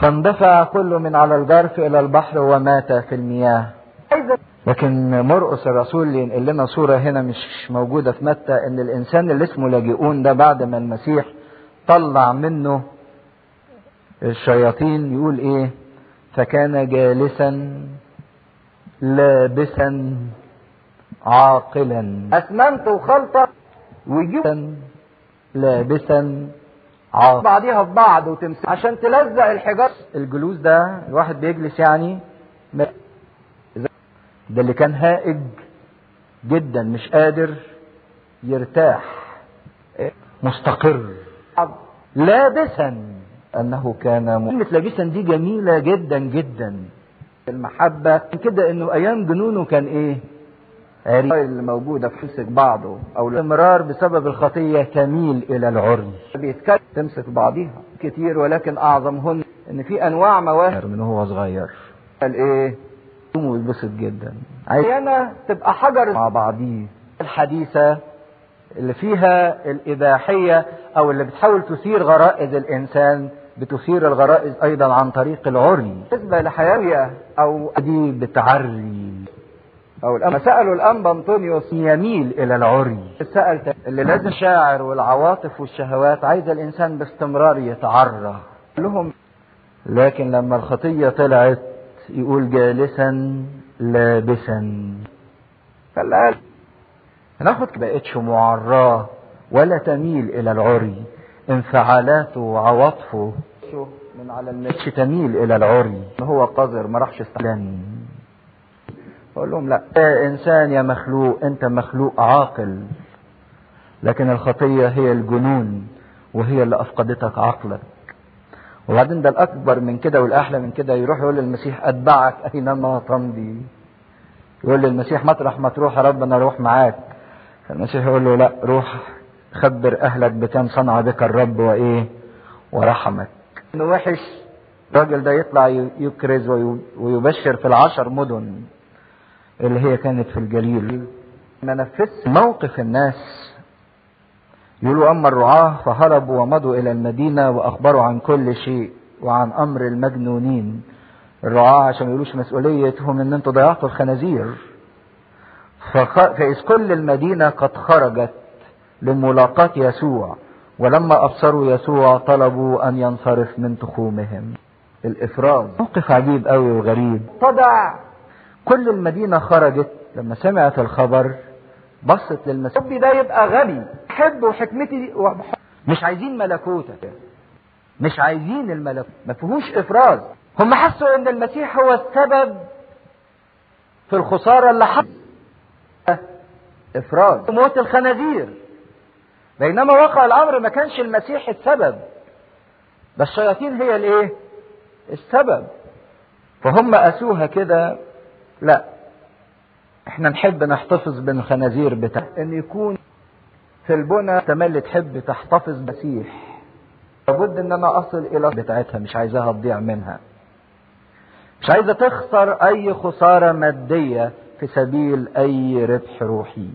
فاندفع كل من على الجرف إلى البحر ومات في المياه. لكن مرقس الرسول اللي ينقل لنا صورة هنا مش موجودة في متى إن الإنسان اللي اسمه لاجئون ده بعد ما المسيح طلع منه الشياطين يقول إيه؟ فكان جالسا لابسا عاقلا. أسمنت وخلطة ويجيب لابسا عاقلا. بعضيها في بعض وتمسك عشان تلزق الحجار الجلوس ده الواحد بيجلس يعني ده اللي كان هائج جدا مش قادر يرتاح. مستقر. لابسا. أنه كان كلمة لابسا دي جميلة جدا جدا. المحبة كده إنه أيام جنونه كان إيه؟ عري اللي موجودة في حسك بعضه أو الاستمرار بسبب الخطية تميل إلى العري. بيتكلم تمسك بعضيها. كتير ولكن أعظمهن إن في أنواع مواهب. من هو صغير. قال إيه؟ ويتبسط جدا. عايزانا تبقى حجر مع بعضيه. الحديثة اللي فيها الإباحية أو اللي بتحاول تثير غرائز الإنسان بتثير الغرائز أيضا عن طريق العري. بالنسبة لحيوية أو دي بتعري. أو الأم سألوا الأنبا أنطونيوس. يميل إلى العري. سأل اللي لازم الشاعر والعواطف والشهوات عايز الإنسان باستمرار يتعرى. لهم. لكن لما الخطية طلعت يقول جالسا لابسا. فالآن هناخد بقتش معراه ولا تميل إلى العري. انفعالاته وعواطفه. من على النفس تميل إلى العري. هو قذر؟ ما راحش استعلان أقول لهم لا. يا إنسان يا مخلوق أنت مخلوق عاقل. لكن الخطية هي الجنون وهي اللي أفقدتك عقلك. وبعدين ده الأكبر من كده والأحلى من كده يروح يقول للمسيح أتبعك أينما تمضي. يقول للمسيح مطرح ما تروح يا رب أنا أروح معاك. فالمسيح يقول له لا روح. خبر أهلك بكم صنع بك الرب وإيه؟ ورحمك. إنه وحش. الراجل ده يطلع يكرز ويبشر في العشر مدن اللي هي كانت في الجليل. ما نفذش موقف الناس. يقولوا أما الرعاة فهربوا ومضوا إلى المدينة وأخبروا عن كل شيء وعن أمر المجنونين. الرعاة عشان يقولوش مسؤوليتهم إن أنتوا ضيعتوا الخنازير. فإذ كل المدينة قد خرجت لملاقاة يسوع. ولما أبصروا يسوع طلبوا أن ينصرف من تخومهم. الإفراز. موقف عجيب قوي وغريب. تضع كل المدينة خرجت. لما سمعت الخبر بصت للمسيح ربي ده يبقى غبي. حب وحكمتي. مش عايزين ملكوتك. مش عايزين الملكوت ما فيهوش إفراز. هم حسوا إن المسيح هو السبب في الخسارة اللي حصلت. إفراز. موت الخنازير. بينما وقع الأمر ما كانش المسيح السبب ده الشياطين هي الإيه؟ السبب. فهم قاسوها كده لا إحنا نحب نحتفظ بالخنازير بتاع إن يكون في البنى تملي تحب تحتفظ مسيح. لابد إن أنا أصل إلى بتاعتها مش عايزاها تضيع منها. مش عايزة تخسر أي خسارة مادية في سبيل أي ربح روحي.